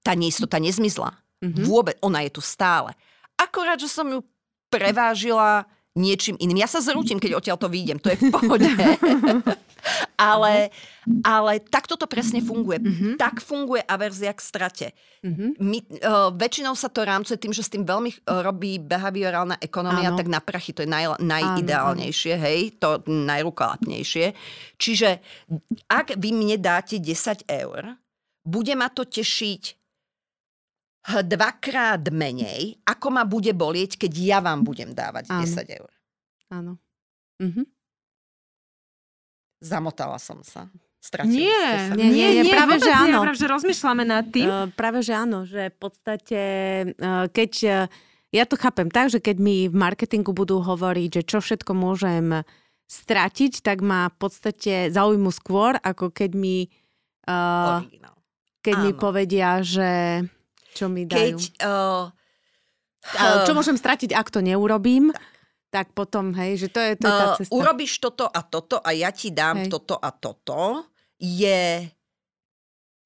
tá neistota nezmizla. Mhm. Vôbec, ona je tu stále. Akorát, že som ju prevážila niečím iným. Ja sa zrútim, keď odtiaľ to výjdem, to je v pohode. ale, ale takto to presne funguje. Mhm. Tak funguje averzia k strate. Mhm. My, uh, väčšinou sa to rámcuje tým, že s tým veľmi uh, robí behaviorálna ekonomia, Áno. tak na prachy to je naj, najideálnejšie, hej, to najrukolapnejšie. Čiže ak vy mne dáte 10 eur, bude ma to tešiť dvakrát menej, ako ma bude bolieť, keď ja vám budem dávať Áno. 10 eur. Áno. Mhm. Zamotala som sa. Stratili Nie, ste sa. Nie, nie, nie, práve, vôbec že nie, áno. Práve, že rozmýšľame nad tým. Uh, práve, že áno, že v podstate, uh, keď, uh, ja to chápem tak, že keď mi v marketingu budú hovoriť, že čo všetko môžem stratiť, tak ma v podstate zaujmu skôr, ako keď mi, uh, keď mi áno. povedia, že čo mi dajú. Keď... Uh, Uh, čo môžem stratiť, ak to neurobím, tak potom, hej, že to je, to je tá Uh, cesta. urobíš toto a toto a ja ti dám Hej. toto a toto, je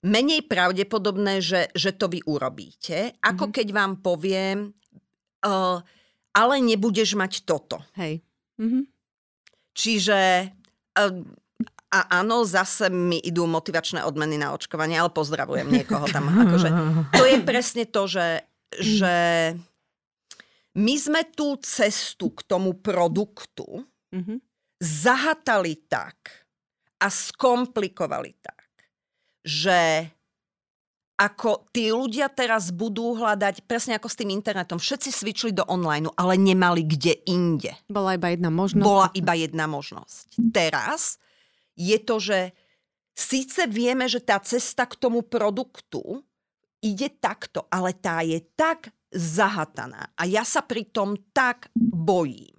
menej pravdepodobné, že, že to vy urobíte, ako Mhm. keď vám poviem, uh, ale nebudeš mať toto. Hej. Mhm. Čiže uh, a áno, zase mi idú motivačné odmeny na očkovanie, ale pozdravujem niekoho tam. Akože, to je presne to, že, že my sme tú cestu k tomu produktu Mhm. zahatali tak a skomplikovali tak, že ako tí ľudia teraz budú hľadať, presne ako s tým internetom, všetci svičili do online, ale nemali kde inde. Bola iba jedna možnosť. Bola iba jedna možnosť. Teraz je to, že síce vieme, že tá cesta k tomu produktu ide takto, ale tá je tak zahataná. A ja sa pri tom tak bojím.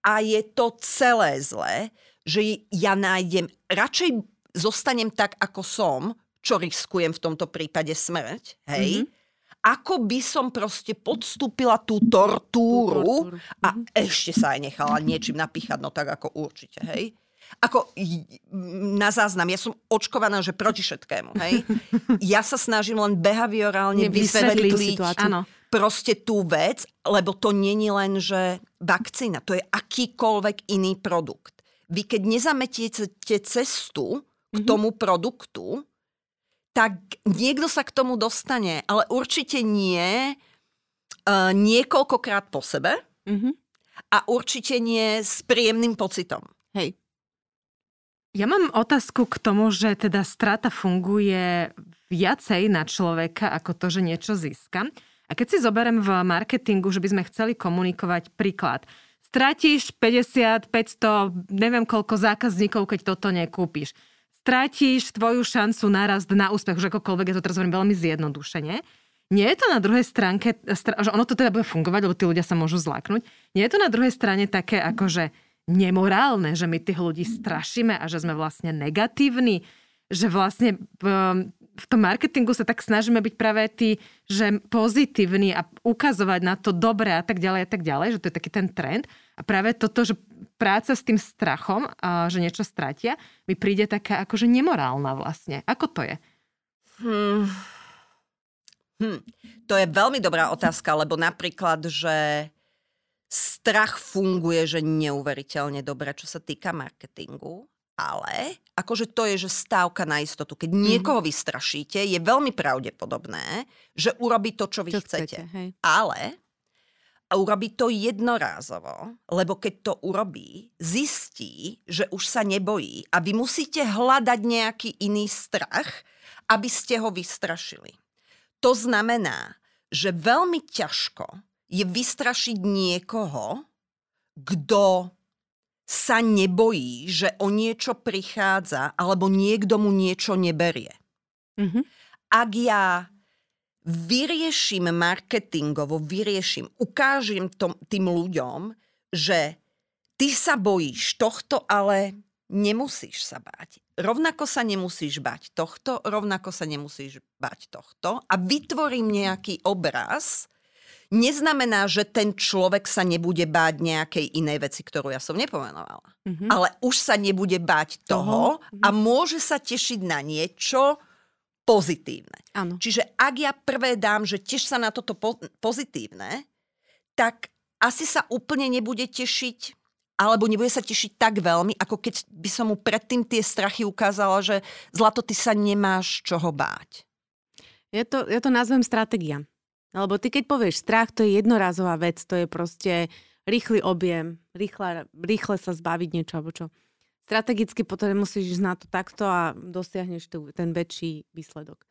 A je to celé zlé, že ja nájdem, radšej zostanem tak, ako som, čo riskujem v tomto prípade smrť, hej, mm-hmm. ako by som proste podstúpila tú tortúru, tortúru. a ešte sa aj nechala niečím napíchať, no tak ako určite, hej. Ako na záznam, ja som očkovaná, že proti všetkému, hej. Ja sa snažím len behaviorálne Vysvetliť vysvetliť proste tú vec, lebo to není len, že vakcína, to je akýkoľvek iný produkt. Vy keď nezametiete cestu k tomu produktu, tak niekto sa k tomu dostane, ale určite nie uh, niekoľkokrát po sebe Mhm. a určite nie s príjemným pocitom. Hej. Ja mám otázku k tomu, že teda strata funguje viacej na človeka ako to, že niečo získa. A keď si zoberiem v marketingu, že by sme chceli komunikovať príklad. Stratíš 50, 500, neviem koľko zákazníkov, keď toto nekúpiš. Strátiš tvoju šancu narast na úspech, už akokoľvek, ja to teraz hovorím veľmi zjednodušene. Nie je to na druhej stránke, že ono to teda bude fungovať, lebo tí ľudia sa môžu zláknuť. Nie je to na druhej strane také akože nemorálne, že my tých ľudí strašíme a že sme vlastne negatívni. že vlastne um, v tom marketingu sa tak snažíme byť práve tí, že pozitívni a ukazovať na to dobré a tak ďalej a tak ďalej, že to je taký ten trend. A práve toto, že práca s tým strachom, že niečo stratia, mi príde taká akože nemorálna vlastne. Ako to je? Hmm. Hm. To je veľmi dobrá otázka, lebo napríklad, že strach funguje, že neuveriteľne dobre, čo sa týka marketingu. Ale akože to je, že stávka na istotu. Keď mm. niekoho vystrašíte, je veľmi pravdepodobné, že urobí to, čo vy čo chcete. chcete hej. Ale a urobí to jednorázovo, lebo keď to urobí, zistí, že už sa nebojí a vy musíte hľadať nejaký iný strach, aby ste ho vystrašili. To znamená, že veľmi ťažko je vystrašiť niekoho, kto sa nebojí, že o niečo prichádza alebo niekto mu niečo neberie. Mm-hmm. Ak ja vyrieším marketingovo, vyrieším, ukážem tom, tým ľuďom, že ty sa bojíš tohto, ale nemusíš sa báť. Rovnako sa nemusíš bať tohto, rovnako sa nemusíš bať tohto a vytvorím nejaký obraz, neznamená, že ten človek sa nebude báť nejakej inej veci, ktorú ja som nepomenovala. Mm-hmm. Ale už sa nebude báť toho, toho a môže sa tešiť na niečo pozitívne. Ano. Čiže ak ja prvé dám, že tiež sa na toto po- pozitívne, tak asi sa úplne nebude tešiť alebo nebude sa tešiť tak veľmi, ako keď by som mu predtým tie strachy ukázala, že zlato, ty sa nemáš čoho báť. Ja to, ja to nazvem stratégia. Lebo ty keď povieš strach, to je jednorázová vec, to je proste rýchly objem, rýchle, rýchle sa zbaviť niečo, alebo čo. Strategicky potom musíš ísť na to takto a dosiahneš tu, ten väčší výsledok.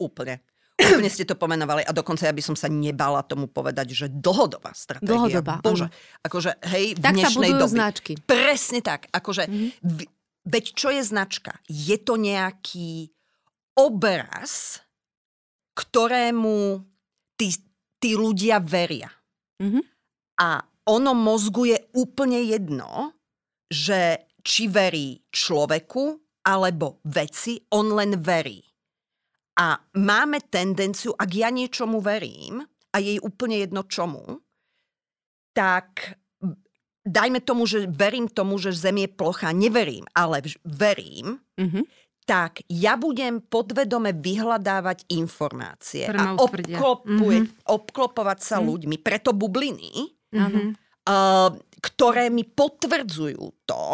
Úplne. Úplne ste to pomenovali a dokonca ja by som sa nebala tomu povedať, že dlhodobá stratégia. Dlhodobá, Bože, áno. akože hej, v tak dnešnej sa doby. značky. Presne tak. Akože, mm-hmm. veď čo je značka? Je to nejaký obraz, ktorému tí, tí ľudia veria. Mm-hmm. A ono mozgu je úplne jedno, že či verí človeku alebo veci, on len verí. A máme tendenciu, ak ja niečomu verím, a jej úplne jedno čomu, tak dajme tomu, že verím tomu, že Zem je plocha, neverím, ale verím, mm-hmm tak ja budem podvedome vyhľadávať informácie a obklopuje, mm-hmm. obklopovať sa mm-hmm. ľuďmi. Preto bubliny, mm-hmm. uh, ktoré mi potvrdzujú to,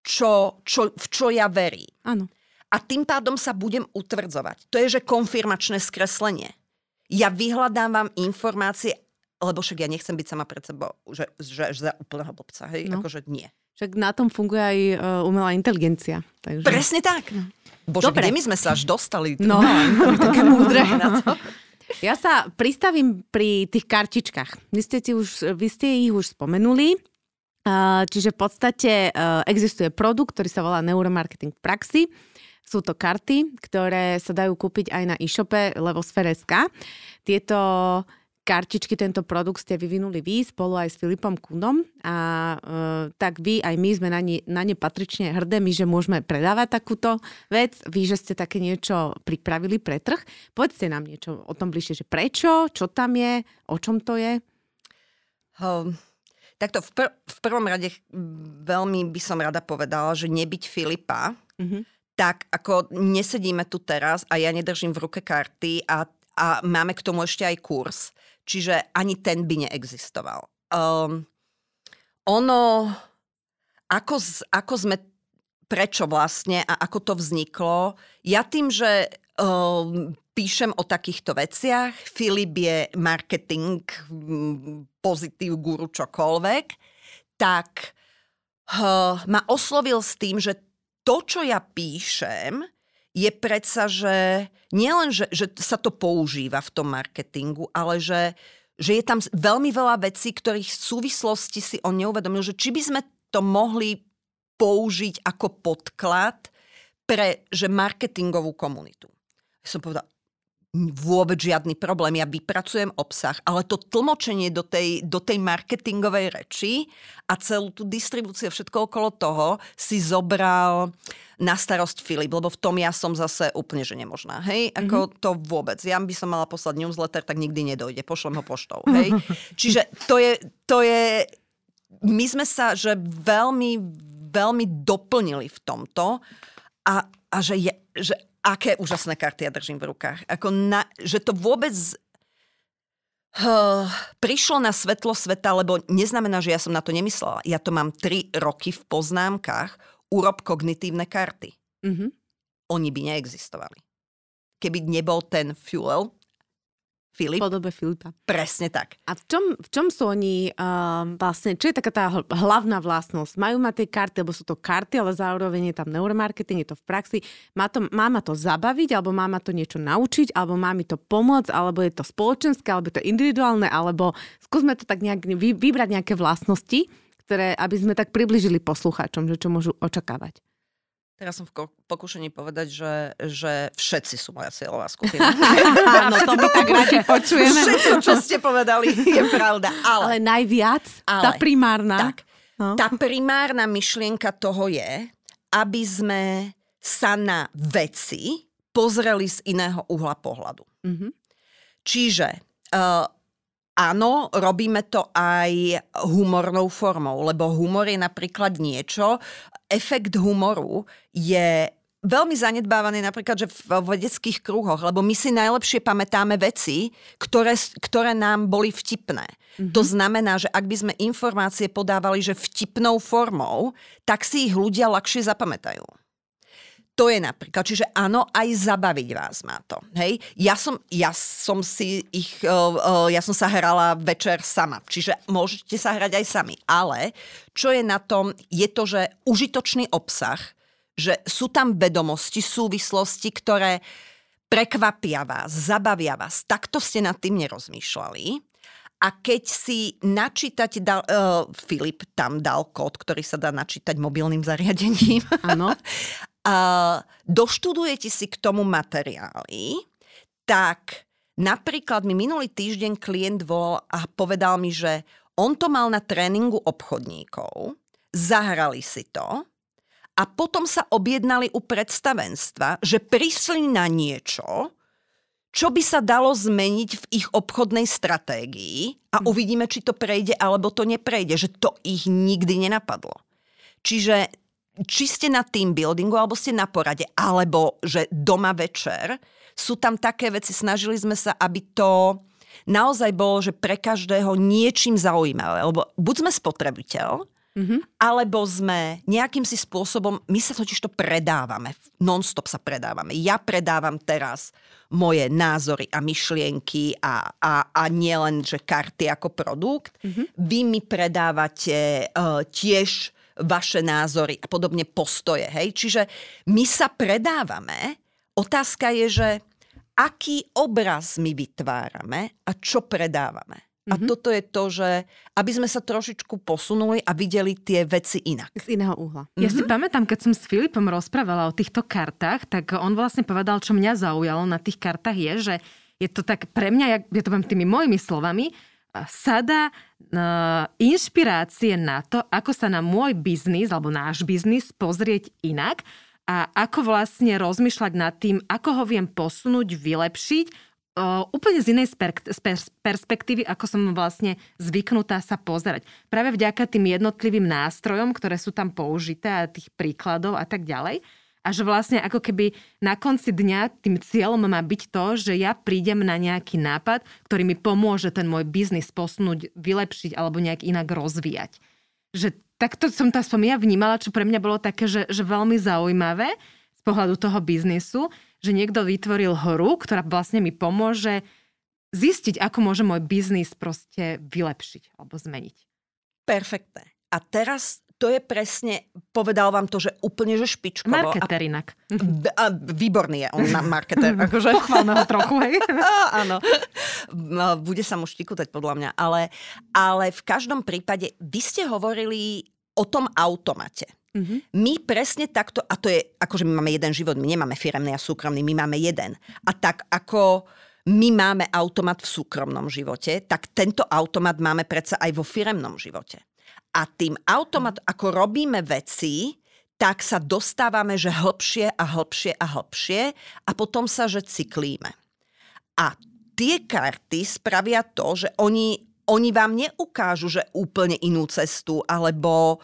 čo, čo, v čo ja verím. Áno. A tým pádom sa budem utvrdzovať. To je, že konfirmačné skreslenie. Ja vyhľadávam informácie, lebo však ja nechcem byť sama pred sebou, že, že, že za úplného blbca. Hej? No. Akože nie. Však na tom funguje aj uh, umelá inteligencia. Takže... Presne tak. No. Bože, Dobre. kde my sme sa až dostali? No, také múdre na to. Ja sa pristavím pri tých kartičkách. Vy ste, ti už, vy ste ich už spomenuli. Čiže v podstate e, existuje produkt, ktorý sa volá Neuromarketing v praxi. Sú to karty, ktoré sa dajú kúpiť aj na e-shope Levosfere.sk. Tieto kartičky, tento produkt ste vyvinuli vy spolu aj s Filipom Kundom a e, tak vy aj my sme na ne, na ne patrične hrdé, my, že môžeme predávať takúto vec. Vy, že ste také niečo pripravili pre trh. Povedzte nám niečo o tom bližšie, že prečo, čo tam je, o čom to je? Um, takto v, pr- v prvom rade veľmi by som rada povedala, že nebyť Filipa, mm-hmm. tak ako nesedíme tu teraz a ja nedržím v ruke karty a a máme k tomu ešte aj kurz, Čiže ani ten by neexistoval. Um, ono, ako, z, ako sme, prečo vlastne a ako to vzniklo, ja tým, že um, píšem o takýchto veciach, Filip je marketing, pozitív guru, čokoľvek, tak uh, ma oslovil s tým, že to, čo ja píšem, je predsa, že nielen, že, že sa to používa v tom marketingu, ale že, že je tam veľmi veľa vecí, ktorých v súvislosti si on neuvedomil, že či by sme to mohli použiť ako podklad pre že marketingovú komunitu. Som povedal, vôbec žiadny problém. Ja vypracujem obsah, ale to tlmočenie do tej, do tej marketingovej reči a celú tú distribúciu, všetko okolo toho si zobral na starosť Filip, lebo v tom ja som zase úplne, že nemožná. Hej, ako mm-hmm. to vôbec. Ja by som mala poslať newsletter, tak nikdy nedojde. Pošlem ho poštou. Hej. Čiže to je, to je, my sme sa, že veľmi, veľmi doplnili v tomto a, a že, je, že aké úžasné karty ja držím v rukách. Ako na, že to vôbec uh, prišlo na svetlo sveta, lebo neznamená, že ja som na to nemyslela. Ja to mám tri roky v poznámkach. Urob kognitívne karty. Mm-hmm. Oni by neexistovali. Keby nebol ten fuel, Filip. podobe Filipa. Presne tak. A v čom, v čom sú oni uh, vlastne, čo je taká tá hlavná vlastnosť? Majú ma tie karty, alebo sú to karty, ale zároveň je tam neuromarketing, je to v praxi. Má, to, má ma to zabaviť, alebo má ma to niečo naučiť, alebo má mi to pomôcť, alebo je to spoločenské, alebo je to individuálne, alebo skúsme to tak nejak vy, vybrať nejaké vlastnosti, ktoré, aby sme tak približili poslucháčom, že čo môžu očakávať. Teraz som v pokušení povedať, že, že všetci sú moja cieľová skupina. Áno, to my tak radi počujeme. Všetko, čo ste povedali, je pravda. Ale, ale najviac, ale, tá primárna. Tak, no. tá primárna myšlienka toho je, aby sme sa na veci pozreli z iného uhla pohľadu. Mm-hmm. Čiže uh, Áno, robíme to aj humornou formou, lebo humor je napríklad niečo, efekt humoru je veľmi zanedbávaný napríklad, že v vedeckých kruhoch, lebo my si najlepšie pamätáme veci, ktoré, ktoré nám boli vtipné. Mm-hmm. To znamená, že ak by sme informácie podávali, že vtipnou formou, tak si ich ľudia ľahšie zapamätajú. To je napríklad, čiže áno, aj zabaviť vás má to. Hej? Ja, som, ja som si ich, uh, uh, ja som sa hrala večer sama, čiže môžete sa hrať aj sami. Ale čo je na tom, je to, že užitočný obsah, že sú tam vedomosti, súvislosti, ktoré prekvapia vás, zabavia vás. Takto ste nad tým nerozmýšľali. A keď si načítať, dal, uh, Filip tam dal kód, ktorý sa dá načítať mobilným zariadením. Áno. uh, doštudujete si k tomu materiály, tak napríklad mi minulý týždeň klient volal a povedal mi, že on to mal na tréningu obchodníkov, zahrali si to a potom sa objednali u predstavenstva, že prišli na niečo, čo by sa dalo zmeniť v ich obchodnej stratégii a hm. uvidíme, či to prejde alebo to neprejde, že to ich nikdy nenapadlo. Čiže či ste na team buildingu, alebo ste na porade, alebo že doma večer, sú tam také veci, snažili sme sa, aby to naozaj bolo, že pre každého niečím zaujímavé. Lebo buď sme spotrebiteľ, Mm-hmm. Alebo sme nejakým si spôsobom, my sa totiž to predávame, non-stop sa predávame. Ja predávam teraz moje názory a myšlienky a, a, a nielen, že karty ako produkt. Mm-hmm. Vy mi predávate uh, tiež vaše názory a podobne postoje. Hej? Čiže my sa predávame. Otázka je, že aký obraz my vytvárame a čo predávame. A mm-hmm. toto je to, že aby sme sa trošičku posunuli a videli tie veci inak. Z iného uhla. Ja mm-hmm. si pamätám, keď som s Filipom rozprávala o týchto kartách, tak on vlastne povedal, čo mňa zaujalo na tých kartách je, že je to tak pre mňa, ja, ja to mám tými mojimi slovami, sada uh, inšpirácie na to, ako sa na môj biznis alebo náš biznis pozrieť inak a ako vlastne rozmýšľať nad tým, ako ho viem posunúť, vylepšiť uh, úplne z inej perspektívy, ako som vlastne zvyknutá sa pozerať. Práve vďaka tým jednotlivým nástrojom, ktoré sú tam použité a tých príkladov a tak ďalej a že vlastne ako keby na konci dňa tým cieľom má byť to, že ja prídem na nejaký nápad, ktorý mi pomôže ten môj biznis posunúť, vylepšiť alebo nejak inak rozvíjať. Že takto som to aspoň ja vnímala, čo pre mňa bolo také, že, že veľmi zaujímavé z pohľadu toho biznisu, že niekto vytvoril hru, ktorá vlastne mi pomôže zistiť, ako môže môj biznis proste vylepšiť alebo zmeniť. Perfektné. A teraz to je presne, povedal vám to, že úplne, že špičkovo. Marketer inak. A, a výborný je on na marketer. Akože. Pochválme ho trochu, hej. Áno. Bude sa mu štikutať podľa mňa. Ale, ale v každom prípade, vy ste hovorili o tom automate. Mhm. My presne takto, a to je, akože my máme jeden život, my nemáme firemný a súkromný, my máme jeden. A tak ako my máme automat v súkromnom živote, tak tento automat máme predsa aj vo firemnom živote. A tým automat, ako robíme veci, tak sa dostávame, že hlbšie a hlbšie a hlbšie a potom sa, že cyklíme. A tie karty spravia to, že oni, oni vám neukážu, že úplne inú cestu, alebo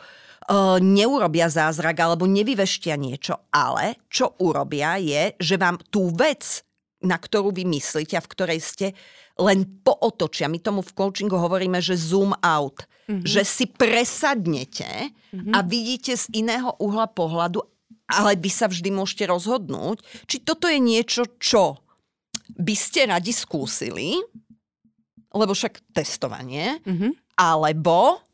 uh, neurobia zázrak, alebo nevyveštia niečo, ale čo urobia je, že vám tú vec, na ktorú vy myslíte a v ktorej ste, len pootočia. My tomu v coachingu hovoríme, že zoom out. Mm-hmm. Že si presadnete mm-hmm. a vidíte z iného uhla pohľadu, ale vy sa vždy môžete rozhodnúť, či toto je niečo, čo by ste radi skúsili, lebo však testovanie, Mhm. alebo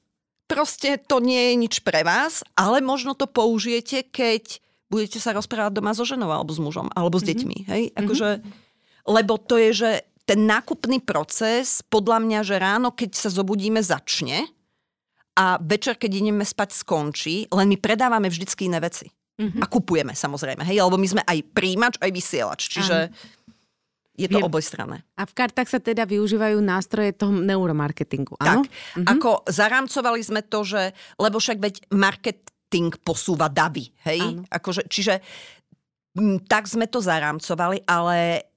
proste to nie je nič pre vás, ale možno to použijete, keď budete sa rozprávať doma so ženou alebo s mužom, alebo s deťmi. Hej? Akože, lebo to je, že ten nákupný proces, podľa mňa, že ráno, keď sa zobudíme, začne a večer, keď ideme spať, skončí, len my predávame vždycky iné veci. A kupujeme samozrejme, hej, lebo my sme aj príjimač, aj vysielač, čiže je to Viem. obojstranné. A v kartách sa teda využívajú nástroje toho neuromarketingu, áno? Tak, ako zarámcovali sme to, že, lebo však veď marketing posúva davy, hej? Áno. Akože, čiže m, tak sme to zarámcovali, ale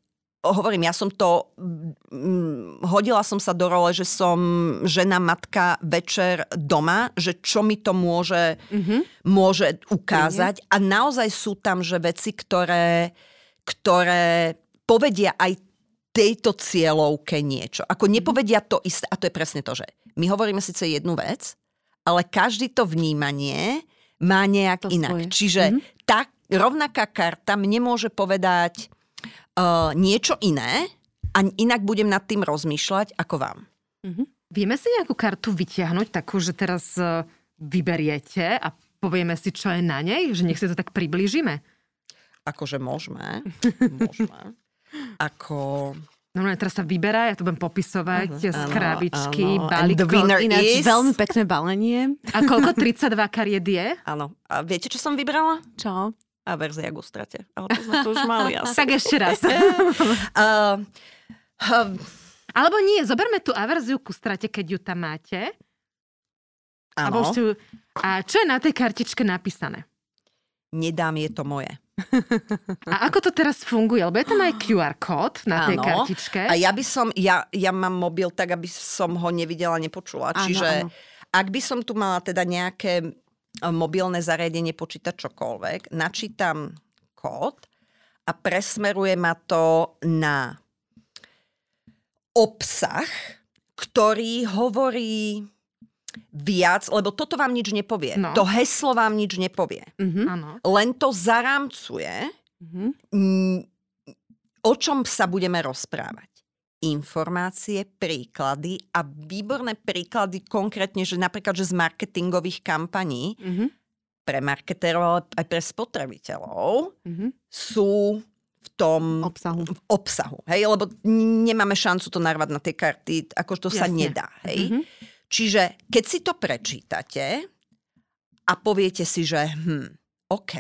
hovorím, ja som to, mm, hodila som sa do role, že som žena, matka večer doma, že čo mi to môže, Mhm. môže ukázať. A naozaj sú tam, že veci, ktoré, ktoré povedia aj tejto cieľovke niečo. Ako nepovedia to isté. A to je presne to, že my hovoríme síce jednu vec, ale každý to vnímanie má nejak To inak. svoje. Čiže Mhm. tá rovnaká karta mne môže povedať uh, niečo iné a inak budem nad tým rozmýšľať ako vám. Vieme si nejakú kartu vytiahnuť, takú, že teraz e, vyberiete a povieme si, čo je na nej? Že nech si to tak priblížime? Akože môžeme. môžeme. Ako... Normálne teraz sa vyberá, ja to budem popisovať z áno, krabičky, winner Ináč is... veľmi pekné balenie. A koľko? 32 kariet je? Áno. A viete, čo som vybrala? Čo? A verzia Gustrate. Ale to sme tu už mali asi. Tak ešte raz. Uh, uh, Alebo nie, zoberme tú averziu ku strate, keď ju tam máte. Áno, a čo je na tej kartičke napísané? nedám je to moje. A ako to teraz funguje? Lebo je tam aj QR kód na tej Áno. kartičke. A ja by som, ja, ja mám mobil tak, aby som ho nevidela, nepočula. Áno, Čiže áno. ak by som tu mala teda nejaké mobilné zariadenie, počítať čokoľvek, načítam kód a presmeruje ma to na obsah, ktorý hovorí viac, lebo toto vám nič nepovie. No. To heslo vám nič nepovie. Mhm. Áno. Len to zarámcuje, Mhm. Mm, o čom sa budeme rozprávať? Informácie, príklady a výborné príklady konkrétne, že napríklad, že z marketingových kampaní Mhm. pre marketérov, ale aj pre spotrebiteľov Mhm. sú v tom Obsahu. v obsahu. Hej? Lebo n- nemáme šancu to narvať na tie karty, ako to sa Jasne. nedá. Hej? Mhm. Čiže keď si to prečítate a poviete si, že hm, OK,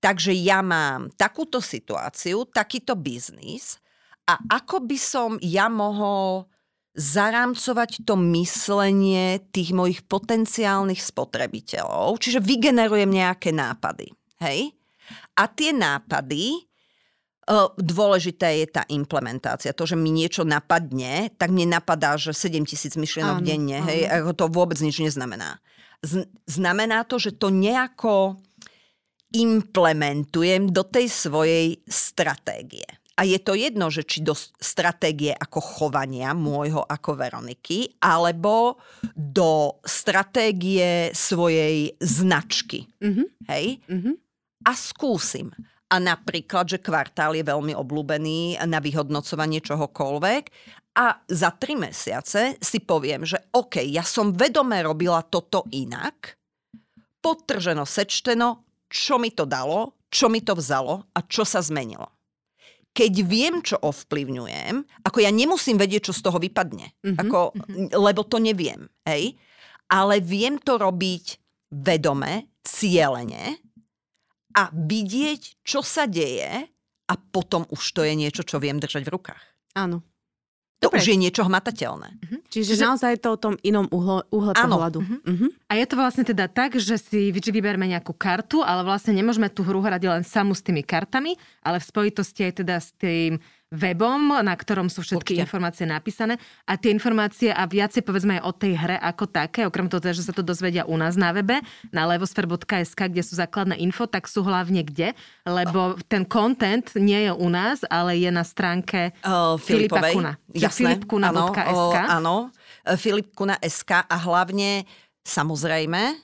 takže ja mám takúto situáciu, takýto biznis a ako by som ja mohol zarámcovať to myslenie tých mojich potenciálnych spotrebiteľov, čiže vygenerujem nejaké nápady. Hej? A tie nápady Dôležité je tá implementácia. To, že mi niečo napadne, tak mne napadá, že 7 tisíc myšlienok Áno, denne. Hej, ako to vôbec nič neznamená. Z- znamená to, že to nejako implementujem do tej svojej stratégie. A je to jedno, že či do stratégie ako chovania môjho ako Veroniky, alebo do stratégie svojej značky. Mhm. Hej? Mhm. a skúsim. A napríklad, že kvartál je veľmi obľúbený na vyhodnocovanie čohokoľvek a za tri mesiace si poviem, že OK, ja som vedome robila toto inak, podtrženo, sečteno, čo mi to dalo, čo mi to vzalo a čo sa zmenilo. Keď viem, čo ovplyvňujem, ako ja nemusím vedieť, čo z toho vypadne, Mhm, ako, lebo to neviem, hej? ale viem to robiť vedome, cieľene a vidieť, čo sa deje a potom už to je niečo, čo viem držať v rukách. Áno. To Dobre. už je niečo hmatateľné. Čiže, Čiže- naozaj je to o tom inom uhle, pohľadu. Mhm. Mhm. A je to vlastne teda tak, že si vždy vyberme nejakú kartu, ale vlastne nemôžeme tú hru hrať len samu s tými kartami, ale v spojitosti aj teda s tým webom, na ktorom sú všetky Určite. informácie napísané. A tie informácie a viacej povedzme aj o tej hre ako také, okrem toho teda, že sa to dozvedia u nás na webe, na levosfer.sk, kde sú základné info, tak sú hlavne kde? Lebo ten content nie je u nás, ale je na stránke Uh, Filipa. Kuna. Jasné. filipkuna.sk. Áno, áno. Filipkuna.sk a hlavne, samozrejme,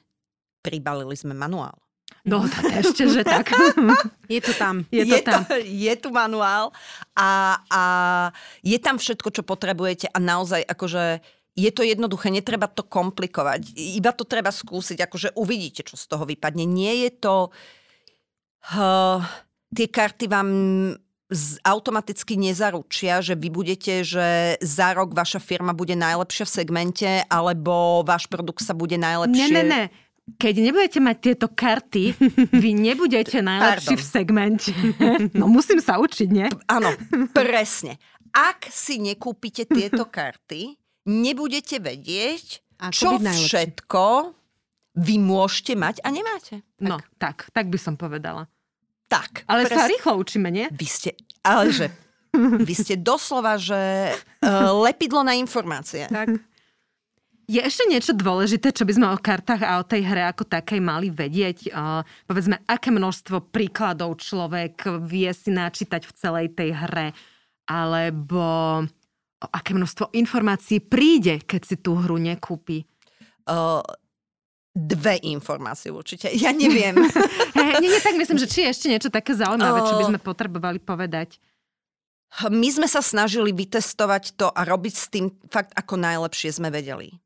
pribalili sme manuál. No, tak ešte, že tak. Je to tam. Je to tam. je tu manuál a, a je tam všetko, čo potrebujete a naozaj akože je to jednoduché, netreba to komplikovať. Iba to treba skúsiť, akože uvidíte, čo z toho vypadne. Nie je to... Uh, tie karty vám z, automaticky nezaručia, že vy budete, že za rok vaša firma bude najlepšia v segmente, alebo váš produkt sa bude Ne, najlepšie... ne, ne. Keď nebudete mať tieto karty, vy nebudete najlepší Pardon. v segmente. No musím sa učiť, nie? Áno, presne. Ak si nekúpite tieto karty, nebudete vedieť, Ako čo všetko vy môžete mať a nemáte. No, tak, tak by som povedala. Tak. Ale pres- sa rýchlo učíme, nie? Vy ste, ale že, vy ste doslova, že uh, lepidlo na informácie. Tak. Je ešte niečo dôležité, čo by sme o kartách a o tej hre ako takej mali vedieť? Povedzme, aké množstvo príkladov človek vie si načítať v celej tej hre? Alebo o aké množstvo informácií príde, keď si tú hru nekúpi? Uh, dve informácie určite. Ja neviem. Nie, nie, tak myslím, že či je ešte niečo také zaujímavé, čo by sme potrebovali povedať. My sme sa snažili vytestovať to a robiť s tým fakt ako najlepšie sme vedeli.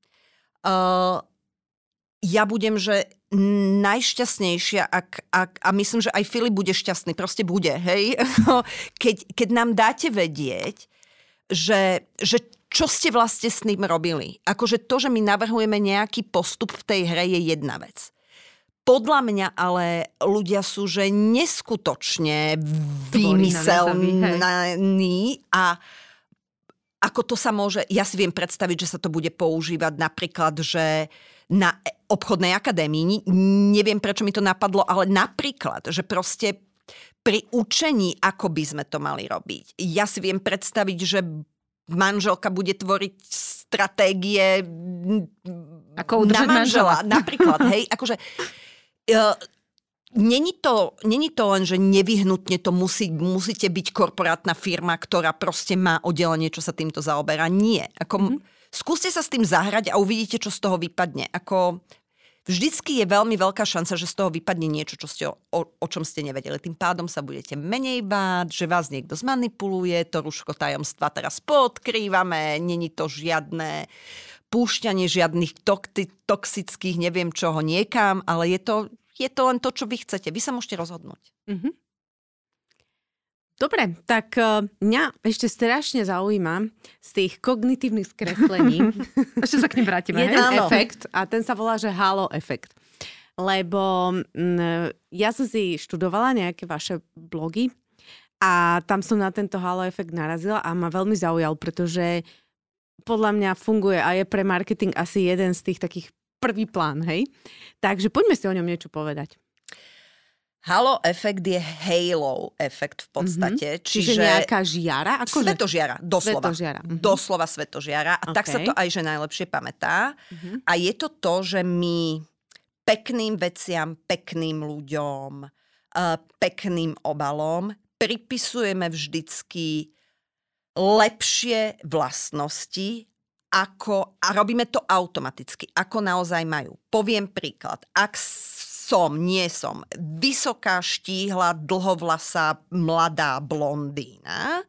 Uh, ja budem, že najšťastnejšia ak, ak, a myslím, že aj Filip bude šťastný, proste bude, hej? Keď, keď nám dáte vedieť, že, že čo ste vlastne s ním robili. Akože to, že my navrhujeme nejaký postup v tej hre je jedna vec. Podľa mňa ale ľudia sú, že neskutočne vymyselní a ako to sa môže, ja si viem predstaviť, že sa to bude používať napríklad, že na obchodnej akadémii, neviem prečo mi to napadlo, ale napríklad, že proste pri učení, ako by sme to mali robiť. Ja si viem predstaviť, že manželka bude tvoriť stratégie Ako na manžela. manžela. Napríklad, hej, akože uh, Není to, není to len, že nevyhnutne to musí, musíte byť korporátna firma, ktorá proste má oddelenie, čo sa týmto zaoberá. Nie. Ako, mm-hmm. Skúste sa s tým zahrať a uvidíte, čo z toho vypadne. Ako, vždycky je veľmi veľká šanca, že z toho vypadne niečo, čo ste, o, o čom ste nevedeli. Tým pádom sa budete menej báť, že vás niekto zmanipuluje, to ruško tajomstva teraz podkrývame, není to žiadne púšťanie žiadnych toxických, neviem čoho niekam, ale je to, je to len to, čo vy chcete. Vy sa môžete rozhodnúť. Mhm. Dobre, tak eh, mňa ešte strašne zaujíma z tých kognitívnych skreslení Ešte sa k nim vrátime. jeden hej? Áno. efekt a ten sa volá, že halo efekt. Lebo mm, ja som si študovala nejaké vaše blogy a tam som na tento halo efekt narazila a ma veľmi zaujal, pretože podľa mňa funguje a je pre marketing asi jeden z tých takých prvý plán, hej? Takže poďme si o ňom niečo povedať. Halo efekt je halo efekt v podstate. Mm-hmm. Čiže, Čiže, nejaká žiara? Akože... svetožiara, doslova. Svetožiara. mhm. Doslova svetožiara. A tak sa to aj že najlepšie pamätá. Mhm. A je to to, že my pekným veciam, pekným ľuďom, uh, pekným obalom pripisujeme vždycky lepšie vlastnosti, ako, a robíme to automaticky, ako naozaj majú. Poviem príklad. Ak som, nie som, vysoká, štíhla, dlhovlasá, mladá blondína,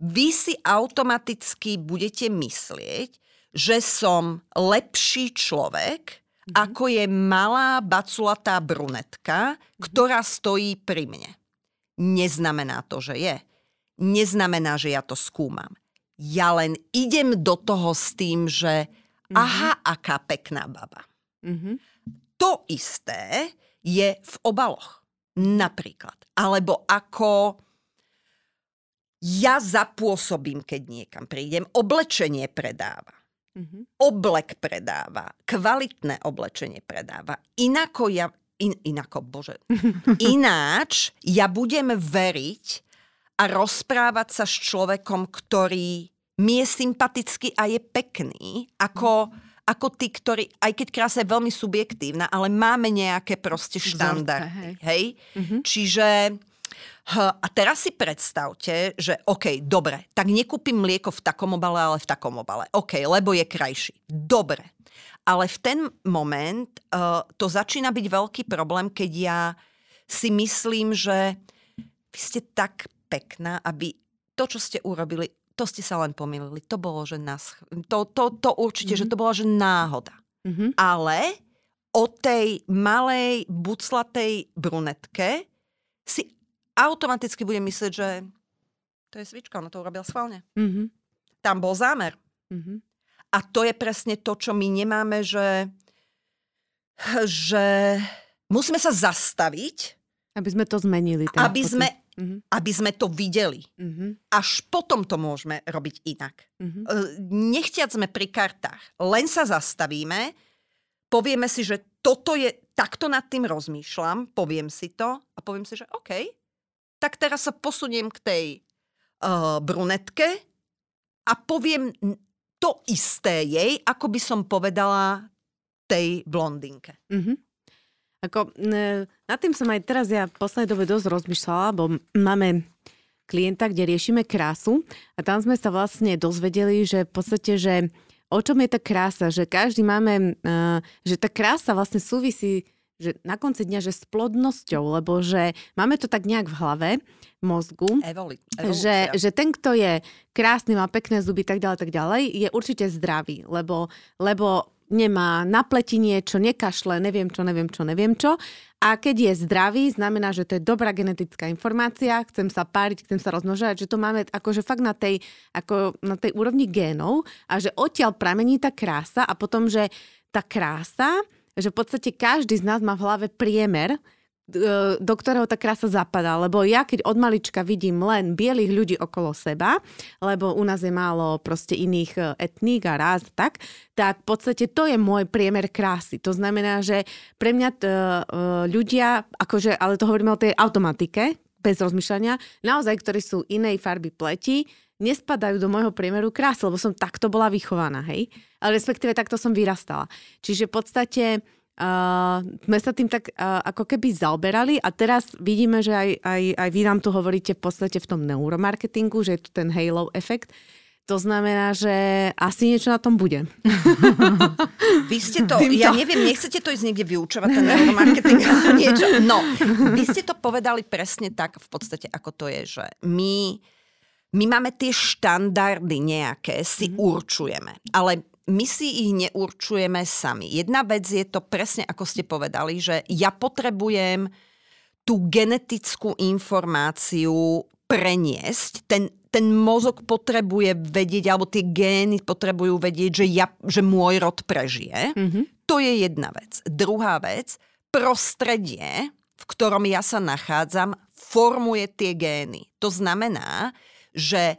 vy si automaticky budete myslieť, že som lepší človek, mm-hmm. ako je malá, baculatá brunetka, ktorá stojí pri mne. Neznamená to, že je. Neznamená, že ja to skúmam. Ja len idem do toho s tým, že aha, aká pekná baba. Mhm. to isté je v obaloch. Napríklad. Alebo ako ja zapôsobím, keď niekam prídem. Oblečenie predáva. Mm-hmm. Oblek predáva. Kvalitné oblečenie predáva. Inako ja... In, inako, bože. Ináč ja budem veriť a rozprávať sa s človekom, ktorý mi je sympatický a je pekný, ako, ako tí, ktorí, aj keď krása je veľmi subjektívna, ale máme nejaké proste štandardy. Vzorce, hej. hej? Mm-hmm. Čiže a teraz si predstavte, že OK, dobre, tak nekúpim mlieko v takom obale, ale v takom obale. OK, lebo je krajší. Dobre. Ale v ten moment uh, to začína byť veľký problém, keď ja si myslím, že vy ste tak pekná, aby to, čo ste urobili, to ste sa len pomýlili. To bolo, že nás... To, to, to určite, mm-hmm. že to bola, že náhoda. Mm-hmm. Ale o tej malej, buclatej brunetke si automaticky budem myslieť, že to je svička, ona to urobila schválne. Mm-hmm. Tam bol zámer. Mm-hmm. A to je presne to, čo my nemáme, že, že musíme sa zastaviť. Aby sme to zmenili. Aby sme, mm-hmm. aby sme to videli. Mm-hmm. Až potom to môžeme robiť inak. Mm-hmm. Nechtiac sme pri kartách. Len sa zastavíme, povieme si, že toto je, takto nad tým rozmýšľam, poviem si to a poviem si, že OK, tak teraz sa posuniem k tej uh, brunetke a poviem to isté jej, ako by som povedala tej blondinke. Mm-hmm. Ako, nad tým som aj teraz ja v poslednej dobe dosť rozmýšľala, bo máme klienta, kde riešime krásu a tam sme sa vlastne dozvedeli, že v podstate, že o čom je tá krása, že každý máme, že tá krása vlastne súvisí že na konci dňa, že s plodnosťou, lebo že máme to tak nejak v hlave, v mozgu, Evoli, že, že ten, kto je krásny, má pekné zuby, tak ďalej, tak ďalej, je určite zdravý, lebo, lebo nemá na pleti niečo, nekašle, neviem čo, neviem čo, neviem čo. A keď je zdravý, znamená, že to je dobrá genetická informácia, chcem sa páriť, chcem sa rozmnožovať, že to máme akože fakt na tej, ako na tej úrovni génov a že odtiaľ pramení tá krása a potom, že tá krása že v podstate každý z nás má v hlave priemer, do ktorého tá krása zapadá. Lebo ja, keď od malička vidím len bielých ľudí okolo seba, lebo u nás je málo proste iných e, etník a ráz, tak, tak v podstate to je môj priemer krásy. To znamená, že pre mňa t, e, ľudia, akože, ale to hovoríme o tej automatike, bez rozmýšľania, naozaj, ktorí sú inej farby pleti, nespadajú do môjho priemeru krásy, lebo som takto bola vychovaná, hej? Ale respektíve takto som vyrastala. Čiže v podstate uh, sme sa tým tak uh, ako keby zaoberali a teraz vidíme, že aj, aj, aj vy nám tu hovoríte v podstate v tom neuromarketingu, že je tu ten halo efekt. To znamená, že asi niečo na tom bude. Vy ste to, Týmto. ja neviem, nechcete to ísť niekde vyučovať, ten neuromarketing, niečo. No, vy ste to povedali presne tak v podstate, ako to je, že my my máme tie štandardy nejaké, si mm-hmm. určujeme. Ale my si ich neurčujeme sami. Jedna vec je to presne, ako ste povedali, že ja potrebujem tú genetickú informáciu preniesť. Ten, ten mozog potrebuje vedieť, alebo tie gény potrebujú vedieť, že, ja, že môj rod prežije. Mm-hmm. To je jedna vec. Druhá vec, prostredie, v ktorom ja sa nachádzam, formuje tie gény. To znamená, že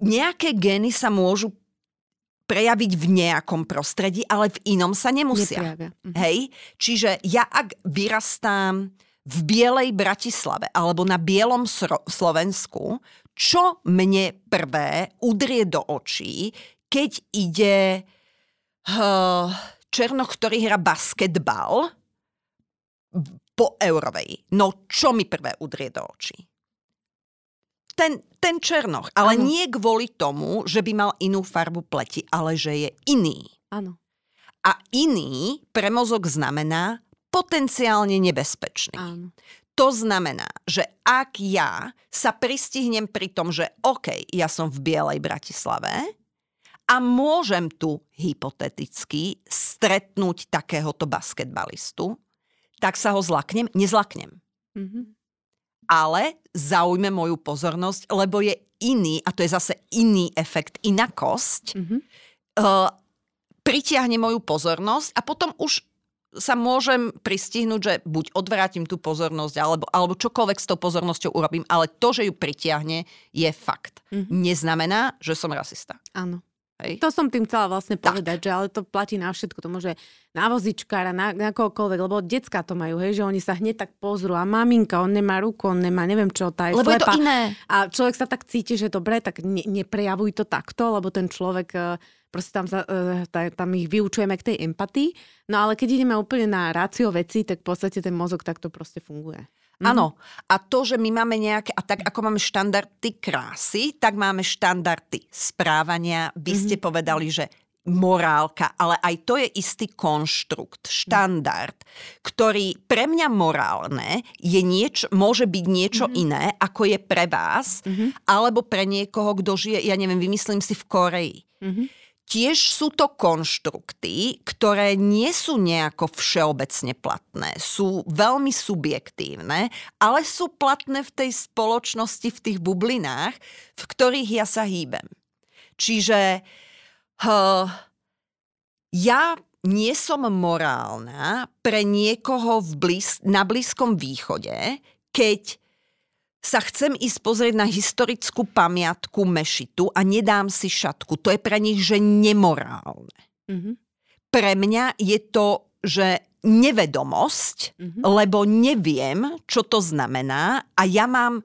nejaké gény sa môžu prejaviť v nejakom prostredí, ale v inom sa nemusia. Mhm. Hej? Čiže ja ak vyrastám v bielej Bratislave alebo na bielom Slovensku, čo mne prvé udrie do očí, keď ide uh, Černoch, ktorý hrá basketbal po Eurovej. No čo mi prvé udrie do očí? Ten, ten Černoch. Ale ano. nie kvôli tomu, že by mal inú farbu pleti, ale že je iný. Áno. A iný pre mozog znamená potenciálne nebezpečný. Áno. To znamená, že ak ja sa pristihnem pri tom, že OK, ja som v Bielej Bratislave a môžem tu hypoteticky stretnúť takéhoto basketbalistu, tak sa ho zlaknem? Nezlaknem. Mm-hmm ale zaujme moju pozornosť, lebo je iný, a to je zase iný efekt, inakosť, mm-hmm. uh, pritiahne moju pozornosť a potom už sa môžem pristihnúť, že buď odvrátim tú pozornosť, alebo, alebo čokoľvek s tou pozornosťou urobím, ale to, že ju pritiahne, je fakt. Mm-hmm. Neznamená, že som rasista. Áno. Hej. To som tým chcela vlastne povedať, tak. že ale to platí na všetko. To môže na vozičkára, na, na kohokoľvek, lebo decka to majú, hej, že oni sa hneď tak pozrú a maminka, on nemá ruku, on nemá, neviem čo, tá je Lebo slepa. je to iné. A človek sa tak cíti, že dobre, tak ne, neprejavuj to takto, lebo ten človek e, proste tam, za, e, tam ich vyučujeme k tej empatii. No ale keď ideme úplne na rácio veci, tak v podstate ten mozog takto proste funguje. Mm. Áno. A to, že my máme nejaké, a tak ako máme štandardy krásy, tak máme štandardy správania. Vy mm-hmm. ste povedali, že morálka, ale aj to je istý konštrukt, štandard, ktorý pre mňa morálne je nieč, môže byť niečo mm-hmm. iné, ako je pre vás, mm-hmm. alebo pre niekoho, kto žije, ja neviem, vymyslím si v Koreji. Mm-hmm Tiež sú to konštrukty, ktoré nie sú nejako všeobecne platné. Sú veľmi subjektívne, ale sú platné v tej spoločnosti, v tých bublinách, v ktorých ja sa hýbem. Čiže uh, ja nie som morálna pre niekoho v blíz, na Blízkom východe, keď sa chcem ísť pozrieť na historickú pamiatku Mešitu a nedám si šatku. To je pre nich, že nemorálne. Mm-hmm. Pre mňa je to, že nevedomosť, mm-hmm. lebo neviem, čo to znamená a ja mám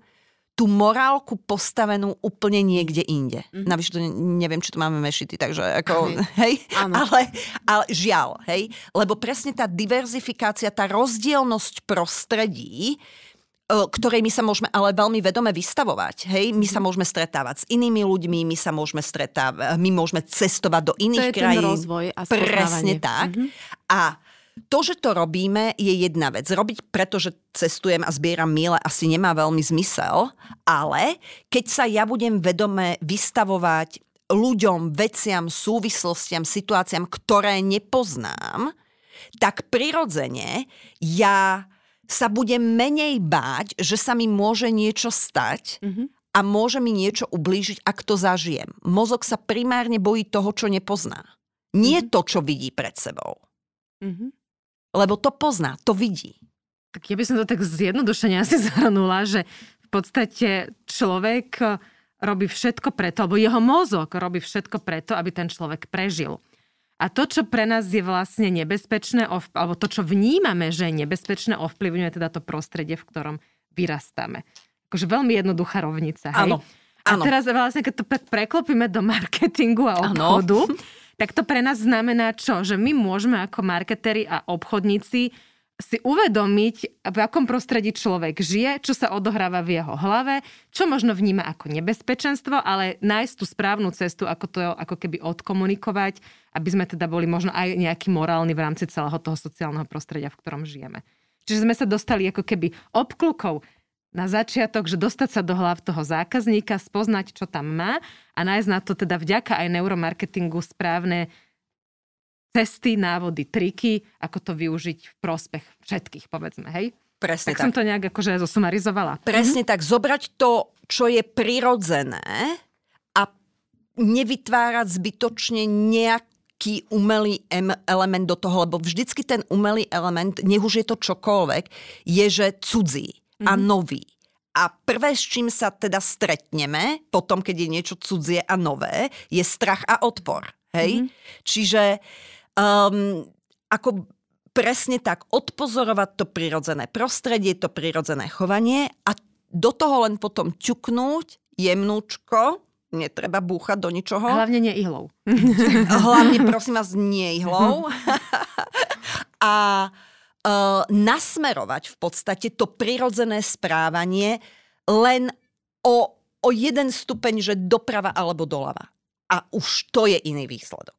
tú morálku postavenú úplne niekde inde. Mm-hmm. Navyše to neviem, či to máme mešity, takže ako, hej, hej? Ale, ale žiaľ, hej, lebo presne tá diverzifikácia, tá rozdielnosť prostredí, ktorej my sa môžeme ale veľmi vedome vystavovať. Hej? My sa mhm. môžeme stretávať s inými ľuďmi, my sa môžeme stretávať, my môžeme cestovať do iných to je krajín. Ten rozvoj a Presne tak. Mm-hmm. A to, že to robíme, je jedna vec. Robiť preto, že cestujem a zbieram míle, asi nemá veľmi zmysel, ale keď sa ja budem vedome vystavovať ľuďom, veciam, súvislostiam, situáciám, ktoré nepoznám, tak prirodzene ja sa budem menej báť, že sa mi môže niečo stať mm-hmm. a môže mi niečo ublížiť, ak to zažijem. Mozog sa primárne bojí toho, čo nepozná. Nie mm-hmm. to, čo vidí pred sebou. Mm-hmm. Lebo to pozná, to vidí. Tak ja by som to tak zjednodušene asi zhrnula, že v podstate človek robí všetko preto, alebo jeho mozog robí všetko preto, aby ten človek prežil. A to, čo pre nás je vlastne nebezpečné, alebo to, čo vnímame, že je nebezpečné, ovplyvňuje teda to prostredie, v ktorom vyrastáme. Akože veľmi jednoduchá rovnica. Hej? Áno. A teraz vlastne, keď to preklopíme do marketingu a obchodu, ano. tak to pre nás znamená čo? Že my môžeme ako marketeri a obchodníci si uvedomiť, v akom prostredí človek žije, čo sa odohráva v jeho hlave, čo možno vníma ako nebezpečenstvo, ale nájsť tú správnu cestu, ako to ako keby odkomunikovať, aby sme teda boli možno aj nejaký morálny v rámci celého toho sociálneho prostredia, v ktorom žijeme. Čiže sme sa dostali ako keby obklukov na začiatok, že dostať sa do hlav toho zákazníka, spoznať, čo tam má a nájsť na to teda vďaka aj neuromarketingu správne cesty, návody, triky, ako to využiť v prospech všetkých, povedzme, hej? Presne tak. Tak som to nejak akože zosumarizovala. Presne mm-hmm. tak. Zobrať to, čo je prirodzené a nevytvárať zbytočne nejaký umelý element do toho, lebo vždycky ten umelý element, nech už je to čokoľvek, je, že cudzí mm-hmm. a mhm. nový. A prvé, s čím sa teda stretneme, potom, keď je niečo cudzie a nové, je strach a odpor. Hej? Mm-hmm. Čiže um, ako presne tak odpozorovať to prirodzené prostredie, to prirodzené chovanie a do toho len potom ťuknúť jemnúčko, netreba búchať do ničoho. Hlavne nie ihlou. Hlavne prosím vás nie ihlou. a uh, nasmerovať v podstate to prirodzené správanie len o, o jeden stupeň, že doprava alebo doľava. A už to je iný výsledok.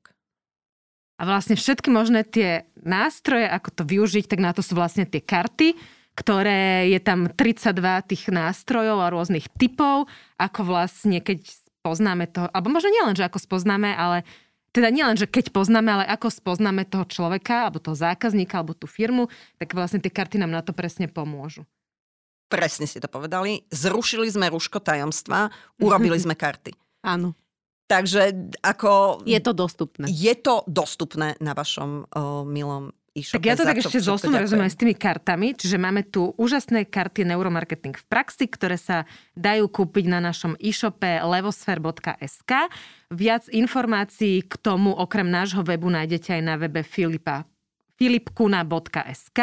A vlastne všetky možné tie nástroje, ako to využiť, tak na to sú vlastne tie karty, ktoré je tam 32 tých nástrojov a rôznych typov, ako vlastne keď poznáme to, alebo možno nielen, že ako spoznáme, ale teda nielen, že keď poznáme, ale ako spoznáme toho človeka, alebo toho zákazníka, alebo tú firmu, tak vlastne tie karty nám na to presne pomôžu. Presne si to povedali. Zrušili sme rúško tajomstva, urobili sme karty. Áno. Takže ako... Je to dostupné. Je to dostupné na vašom o, milom tak ja to tak ešte zosumarizujeme s tými kartami, čiže máme tu úžasné karty Neuromarketing v praxi, ktoré sa dajú kúpiť na našom e-shope levosfer.sk. Viac informácií k tomu okrem nášho webu nájdete aj na webe Filipa filipkuna.sk,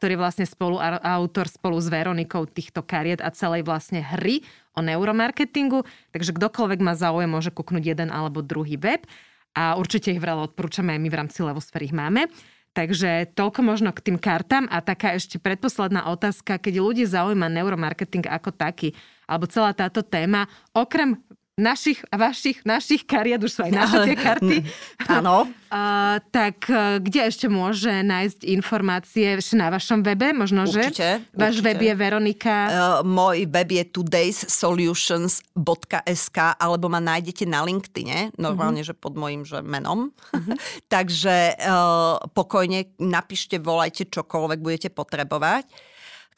ktorý je vlastne spolu, autor spolu s Veronikou týchto kariet a celej vlastne hry o neuromarketingu. Takže kdokoľvek má záujem, môže kúknúť jeden alebo druhý web. A určite ich veľa odporúčame, aj my v rámci Levosféry ich máme. Takže toľko možno k tým kartám. A taká ešte predposledná otázka, keď ľudí zaujíma neuromarketing ako taký, alebo celá táto téma, okrem našich a vašich, našich kariet, už sú aj naše tie karty. Áno. Uh, tak uh, kde ešte môže nájsť informácie? Ešte na vašom webe možno, určite, že? Váš určite. web je Veronika? Uh, môj web je todayssolutions.sk alebo ma nájdete na LinkedIne, normálne, uh-huh. že pod mojim že menom. Uh-huh. Takže uh, pokojne napíšte, volajte čokoľvek budete potrebovať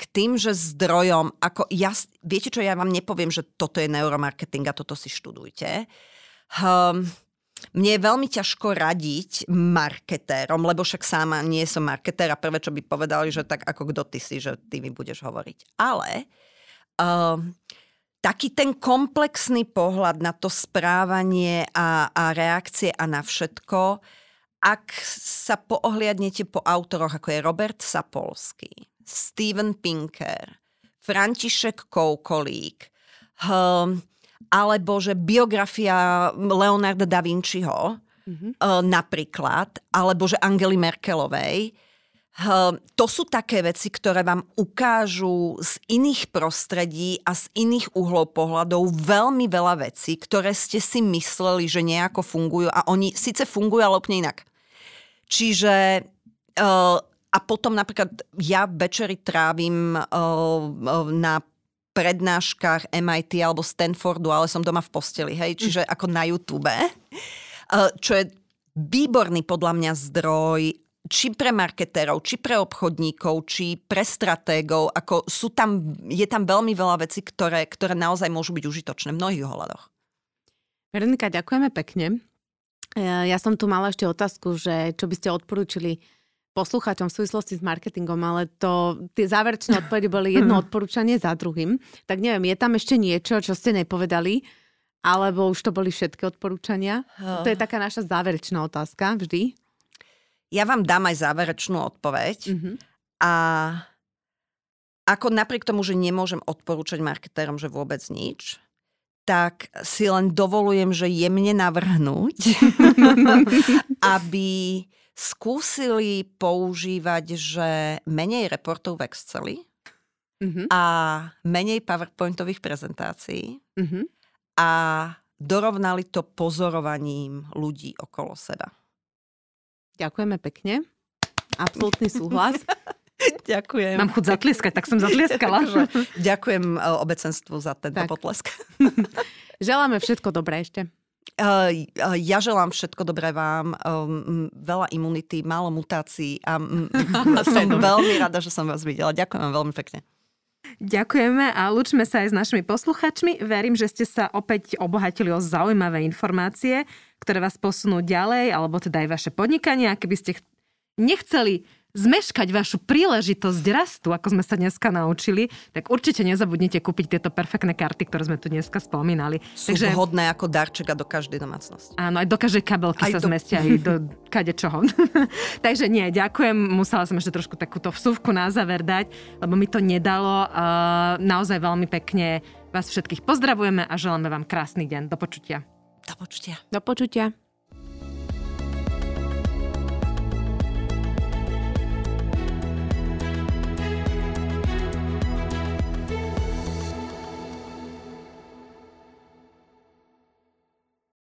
k tým, že zdrojom, ako ja, viete čo, ja vám nepoviem, že toto je neuromarketing a toto si študujte. Um, mne je veľmi ťažko radiť marketérom, lebo však sama nie som marketér a prvé, čo by povedali, že tak ako kto ty si, že ty mi budeš hovoriť. Ale um, taký ten komplexný pohľad na to správanie a, a reakcie a na všetko, ak sa poohliadnete po autoroch, ako je Robert Sapolsky, Steven Pinker, František Koukolík, hm, alebo že biografia Leonarda da Vinciho mm-hmm. napríklad, alebo že Angely Merkelovej. Hm, to sú také veci, ktoré vám ukážu z iných prostredí a z iných uhlov pohľadov veľmi veľa vecí, ktoré ste si mysleli, že nejako fungujú a oni síce fungujú, ale úplne inak. Čiže uh, a potom napríklad ja večery trávim uh, uh, na prednáškach MIT alebo Stanfordu, ale som doma v posteli, hej, čiže ako na YouTube. Uh, čo je výborný podľa mňa zdroj či pre marketérov, či pre obchodníkov, či pre stratégov, ako sú tam, je tam veľmi veľa vecí, ktoré, ktoré naozaj môžu byť užitočné v mnohých ohľadoch. Veronika, ďakujeme pekne. Ja som tu mala ešte otázku, že čo by ste odporúčili poslucháčom v súvislosti s marketingom, ale to, tie záverečné odpovede boli jedno odporúčanie za druhým. Tak neviem, je tam ešte niečo, čo ste nepovedali, alebo už to boli všetky odporúčania? To je taká naša záverečná otázka vždy. Ja vám dám aj záverečnú odpoveď. Mm-hmm. A ako napriek tomu, že nemôžem odporúčať marketérom, že vôbec nič, tak si len dovolujem, že jemne navrhnúť, aby skúsili používať, že menej reportov v Exceli mm-hmm. a menej PowerPointových prezentácií mm-hmm. a dorovnali to pozorovaním ľudí okolo seba. Ďakujeme pekne. Absolutný súhlas. Ďakujem. Mám chuť zatlieskať, tak som zatlieskala. Ďakujem e, obecenstvu za tento tak. potlesk. Želáme všetko dobré ešte. Uh, ja želám všetko dobré vám, um, veľa imunity, málo mutácií a som veľmi rada, že som vás videla. Ďakujem vám veľmi pekne. Ďakujeme a lúčme sa aj s našimi posluchačmi. Verím, že ste sa opäť obohatili o zaujímavé informácie, ktoré vás posunú ďalej, alebo teda aj vaše podnikanie. A keby ste nechceli zmeškať vašu príležitosť rastu, ako sme sa dneska naučili, tak určite nezabudnite kúpiť tieto perfektné karty, ktoré sme tu dneska spomínali. Sú Takže, vhodné ako darček a do každej domácnosti. Áno, aj do každej kabelky aj sa do... zmestia aj do kade čoho. Takže nie, ďakujem. Musela som ešte trošku takúto vsuvku na záver dať, lebo mi to nedalo. Uh, naozaj veľmi pekne vás všetkých pozdravujeme a želáme vám krásny deň. Do počutia. Do počutia. Do počutia.